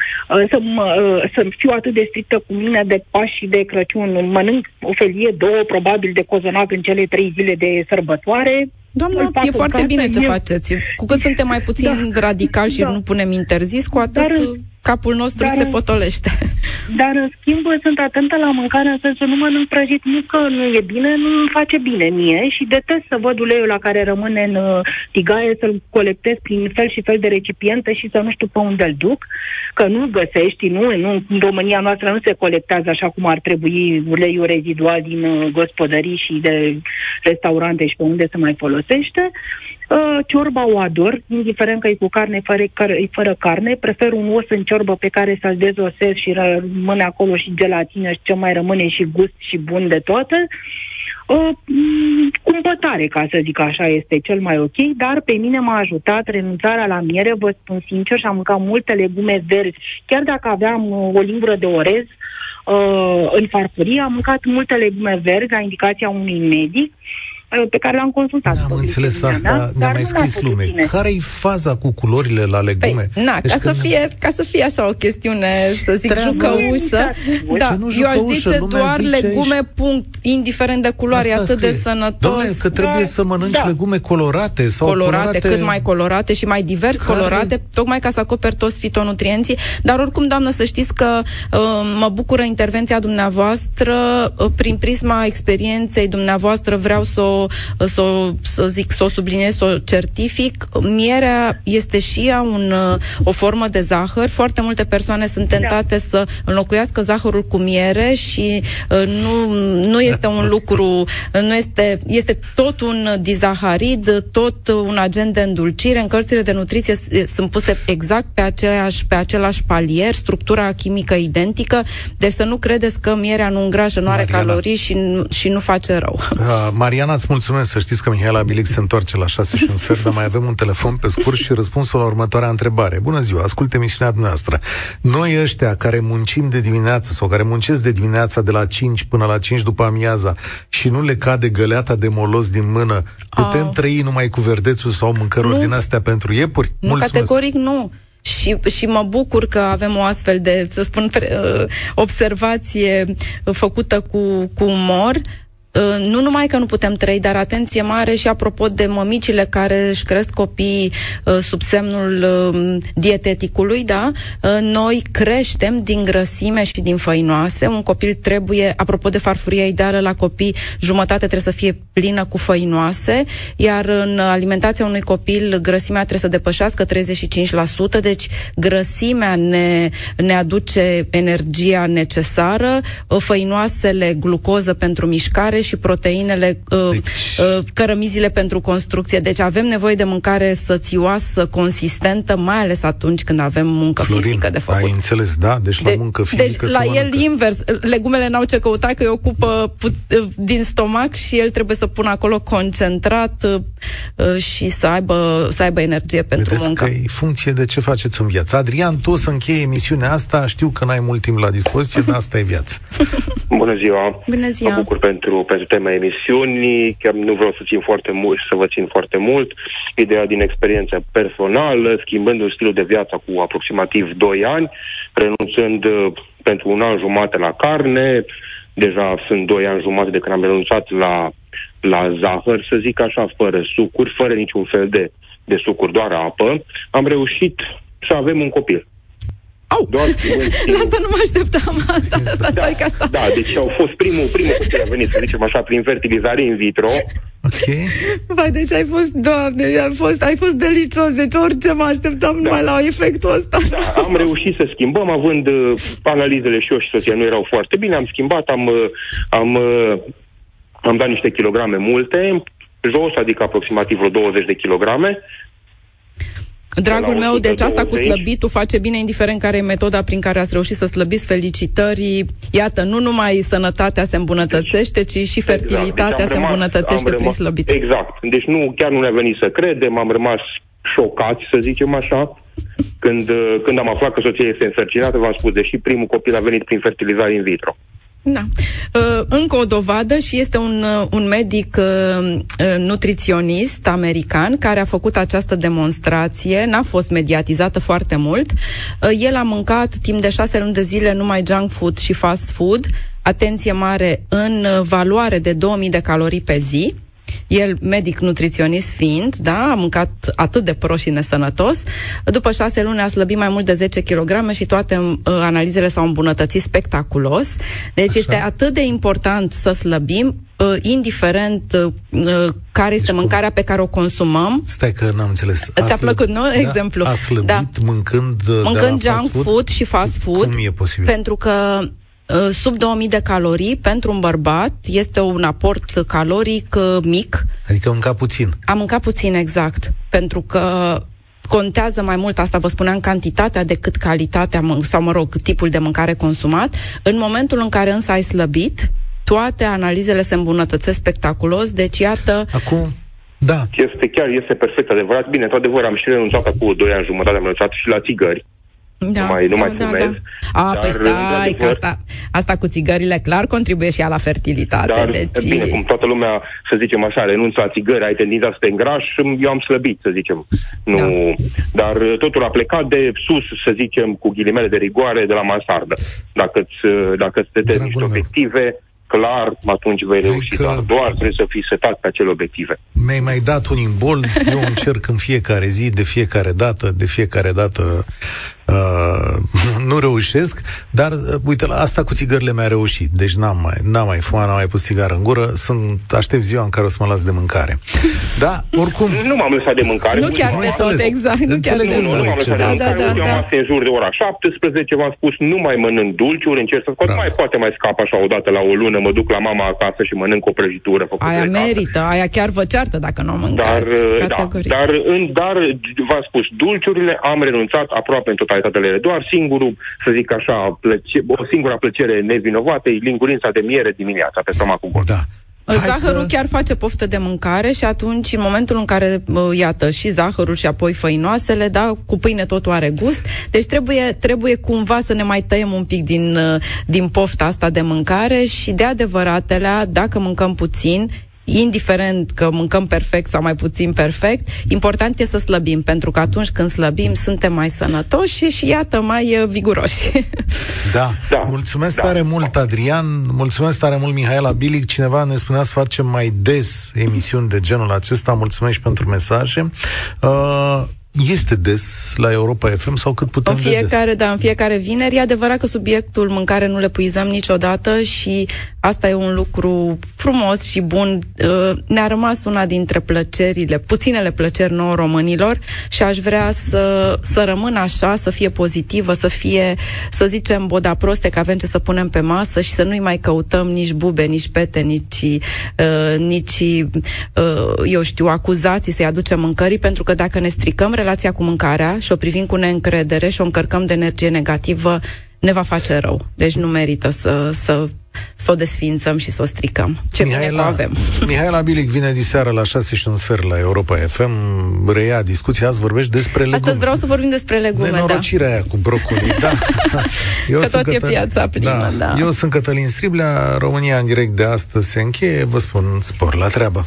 să, mă, uh, să fiu atât de strictă cu mine de Paști și de Crăciun. Mănânc o felie, două, probabil, de cozonac în cele trei zile de sărbătoare. Doamna, e foarte bine ce eu... faceți. Cu cât suntem mai puțin da, radicali și da. nu punem interzis, cu atât... Dar, capul nostru dar, se potolește. *laughs* Dar, în schimb, sunt atentă la mâncare, în sensul nu mănânc prăjit, nu că nu e bine, nu îmi face bine mie și detest să văd uleiul la care rămâne în uh, tigaie, să-l colectez prin fel și fel de recipiente și să nu știu pe unde îl duc, că nu găsești, nu, nu, în România noastră nu se colectează așa cum ar trebui uleiul rezidual din uh, gospodării și de restaurante și pe unde se mai folosește. Uh, ciorba o ador, indiferent că e cu carne, fără, fără carne. Prefer un os în ciorbă pe care să-l dezosez și rămâne acolo și gelatină și ce mai rămâne și gust și bun de toate. Uh, cumpătare, ca să zic așa, este cel mai ok, dar pe mine m-a ajutat renunțarea la miere, vă spun sincer, și am mâncat multe legume verzi. Chiar dacă aveam uh, o lingură de orez uh, în farfurie, am mâncat multe legume verzi la indicația unui medic pe care l-am consultat. Da, am înțeles asta, mea, ne-a mai scris lume. Care-i faza cu culorile la legume? Păi, na, deci ca, să fie, ca să fie așa o chestiune, să zic, jucăușă. Da, eu aș zice doar zice legume, aici... punct, indiferent de culoare, atât scrie. de sănătos. Doamne, că trebuie da, să mănânci da. legume colorate sau colorate, colorate, cât mai colorate și mai divers care... colorate, tocmai ca să acoperi toți fitonutrienții. Dar oricum, doamnă, să știți că uh, mă bucură intervenția dumneavoastră uh, prin prisma experienței dumneavoastră vreau să o să, să zic, să o subliniez, să o certific. Mierea este și ea un, o formă de zahăr. Foarte multe persoane sunt da. tentate da. să înlocuiască zahărul cu miere și uh, nu, nu este un lucru, nu este, este tot un dizaharid, tot un agent de îndulcire. În cărțile de nutriție sunt puse exact pe, aceeași, pe același palier, structura chimică identică, deci să nu credeți că mierea nu îngrașă, nu are Mariana. calorii și, și nu face rău. Uh, Mariana, îți mulțumesc. Să știți că Mihaela Bilic se întoarce la 6 și un sfert, dar mai avem un telefon pe scurt și răspunsul la următoarea întrebare. Bună ziua, asculte emisiunea dumneavoastră. Noi ăștia care muncim de dimineață sau care muncesc de dimineața de la 5 până la 5 după amiaza și nu le cade găleata de molos din mână, putem oh. trăi numai cu verdețul sau mâncăruri nu. din astea pentru iepuri? Nu, Mulțumesc. categoric nu. și, și mă bucur că avem o astfel de, să spun, uh, observație făcută cu, cu umor, Uh, nu numai că nu putem trăi, dar atenție mare și apropo de mămicile care își cresc copiii uh, sub semnul uh, dieteticului, da? Noi creștem din grăsime și din făinoase. Un copil trebuie, apropo de farfuria ideală la copii, jumătate trebuie să fie plină cu făinoase, iar în alimentația unui copil grăsimea trebuie să depășească 35%, deci grăsimea ne, ne aduce energia necesară, făinoasele glucoză pentru mișcare și proteinele, uh, deci... uh, cărămizile pentru construcție. Deci avem nevoie de mâncare sățioasă, consistentă, mai ales atunci când avem muncă Florin, fizică de făcut. ai înțeles, da? Deci la de, muncă deci fizică Deci la el mănâncă. invers. Legumele n-au ce căuta, că îi ocupă put, uh, din stomac și el trebuie să pună acolo concentrat uh, uh, și să aibă, să aibă energie pentru Vedeți muncă. că e funcție de ce faceți în viață. Adrian, tu o să încheie emisiunea asta, știu că n-ai mult timp la dispoziție, dar asta e viața. *laughs* Bună ziua! Bună ziua! Mă bucur pentru pentru tema emisiunii, chiar nu vreau să țin foarte mult, să vă țin foarte mult. Ideea din experiență personală, schimbând un stil de viață cu aproximativ 2 ani, renunțând uh, pentru un an jumate la carne, deja sunt 2 ani jumate de când am renunțat la, la zahăr, să zic așa, fără sucuri, fără niciun fel de, de sucuri, doar apă, am reușit să avem un copil. Au! Doar *laughs* La asta nu mă așteptam. Asta, asta, da, stai ca asta. Da, deci au fost primul, primul copil a venit, să zicem așa, prin fertilizare in vitro. Ok. Vai, deci ai fost, doamne, ai fost, ai fost delicios. Deci orice mă așteptam da. numai la efectul ăsta. Da, am reușit să schimbăm, având uh, analizele și eu și soția nu erau foarte bine, am schimbat, am, uh, am, uh, am dat niște kilograme multe, jos, adică aproximativ vreo 20 de kilograme, Dragul meu, deci asta cu slăbitul face bine, indiferent care e metoda prin care ați reușit să slăbiți, felicitări. Iată, nu numai sănătatea se îmbunătățește, ci și fertilitatea exact. deci se rămas, îmbunătățește prin slăbit. Exact. Deci nu, chiar nu ne-a venit să credem, am rămas șocați, să zicem așa, când, când am aflat că soția este însărcinată, v-am spus, deși primul copil a venit prin fertilizare in vitro. Da. Uh, încă o dovadă și este un, uh, un medic uh, nutriționist american care a făcut această demonstrație, n-a fost mediatizată foarte mult. El a mâncat timp de șase luni de zile numai junk food și fast food, atenție mare în valoare de 2000 de calorii pe zi el, medic nutriționist fiind, da, a mâncat atât de prost și nesănătos. După șase luni a slăbit mai mult de 10 kg și toate uh, analizele s-au îmbunătățit spectaculos. Deci Așa. este atât de important să slăbim, uh, indiferent uh, uh care este deci mâncarea cum? pe care o consumăm. Stai că n-am înțeles. Ți-a plăcut, nu? Da, Exemplu. A slăbit da. mâncând Mâncând junk food? food și fast food. Cum e posibil? Pentru că Uh, sub 2000 de calorii pentru un bărbat este un aport caloric uh, mic. Adică mânca puțin. Am mâncat puțin, exact. Pentru că contează mai mult, asta vă spuneam, cantitatea decât calitatea, sau mă rog, tipul de mâncare consumat. În momentul în care însă ai slăbit, toate analizele se îmbunătățesc spectaculos, deci iată... Acum, da. Este chiar, este perfect adevărat. Bine, într-adevăr, am și renunțat cu 2 ani jumătate, am renunțat și la țigări. Da, nu mai, nu da, mai da, fumez. Da. A, păi stai, că asta, asta cu țigările clar contribuie și ea la fertilitate. Dar, deci... bine, cum toată lumea, să zicem așa, renunță la țigări, ai tendința să te îngrași, eu am slăbit, să zicem. Nu, da. Dar totul a plecat de sus, să zicem, cu ghilimele de rigoare, de la mansardă. Dacă îți, dacă îți te niște obiective, clar, atunci vei reuși, că... doar, doar trebuie să fii setat pe acele obiective. Mi-ai mai dat un imbold, eu încerc în fiecare zi, de fiecare dată, de fiecare dată Uh, *laughs* nu reușesc, dar uh, uite, la asta cu țigările mi-a reușit. Deci n-am mai, n-am mai fumat, n-am mai pus țigară în gură. Sunt, aștept ziua în care o să mă las de mâncare. *laughs* Da, oricum... Nu m-am lăsat de mâncare. Nu chiar de tot, exact. Nu, chiar de nu, nu m-am lăsat de mâncare. Da, da, da. în jur de ora 17, v-am spus, nu mai mănânc dulciuri, încerc să scot. Mai poate mai scap așa o dată la o lună, mă duc la mama acasă și mănânc o prăjitură făcută Aia merită, aia chiar vă ceartă dacă nu o mâncați. Dar, da, dar, în, dar v-am spus, dulciurile am renunțat aproape în totalitatele doar singurul, să zic așa, plăce- o singură plăcere nevinovată e lingurința de miere dimineața pe stomacul gol. Da. Zahărul că... chiar face poftă de mâncare și atunci, în momentul în care, iată, și zahărul și apoi făinoasele, da, cu pâine totul are gust. Deci trebuie, trebuie cumva să ne mai tăiem un pic din, din pofta asta de mâncare și de adevăratele, dacă mâncăm puțin, indiferent că mâncăm perfect sau mai puțin perfect, important e să slăbim, pentru că atunci când slăbim suntem mai sănătoși și, și iată, mai uh, viguroși. *laughs* Da. da. Mulțumesc da. tare mult, Adrian. Mulțumesc tare mult, Mihaela Bilic. Cineva ne spunea să facem mai des emisiuni de genul acesta. Mulțumesc și pentru mesaje. Uh, este des la Europa FM sau cât putem în fiecare, da, în fiecare vineri. E adevărat că subiectul mâncare nu le puizăm niciodată și asta e un lucru frumos și bun. Uh, ne-a rămas una dintre plăcerile, puținele plăceri nouă românilor și aș vrea să, să rămână așa, să fie pozitivă, să fie, să zicem, boda proste că avem ce să punem pe masă și să nu-i mai căutăm nici bube, nici pete, nici, uh, nici uh, eu știu, acuzații să-i aducem mâncării, pentru că dacă ne stricăm relația cu mâncarea și o privim cu neîncredere și o încărcăm de energie negativă, ne va face rău. Deci nu merită să, să, să o desfințăm și să o stricăm. Ce Mihaela, bine că avem. *laughs* Mihaela Bilic vine diseară la 6 și un sfert la Europa FM, reia discuția, azi vorbești despre legume. Astăzi vreau să vorbim despre legume, Nenorocirea da. aia cu brocoli, *laughs* da. Eu că tot Cătăl... e piața plină, da. da. Eu sunt Cătălin Striblea, România în direct de astăzi se încheie, vă spun spor la treabă.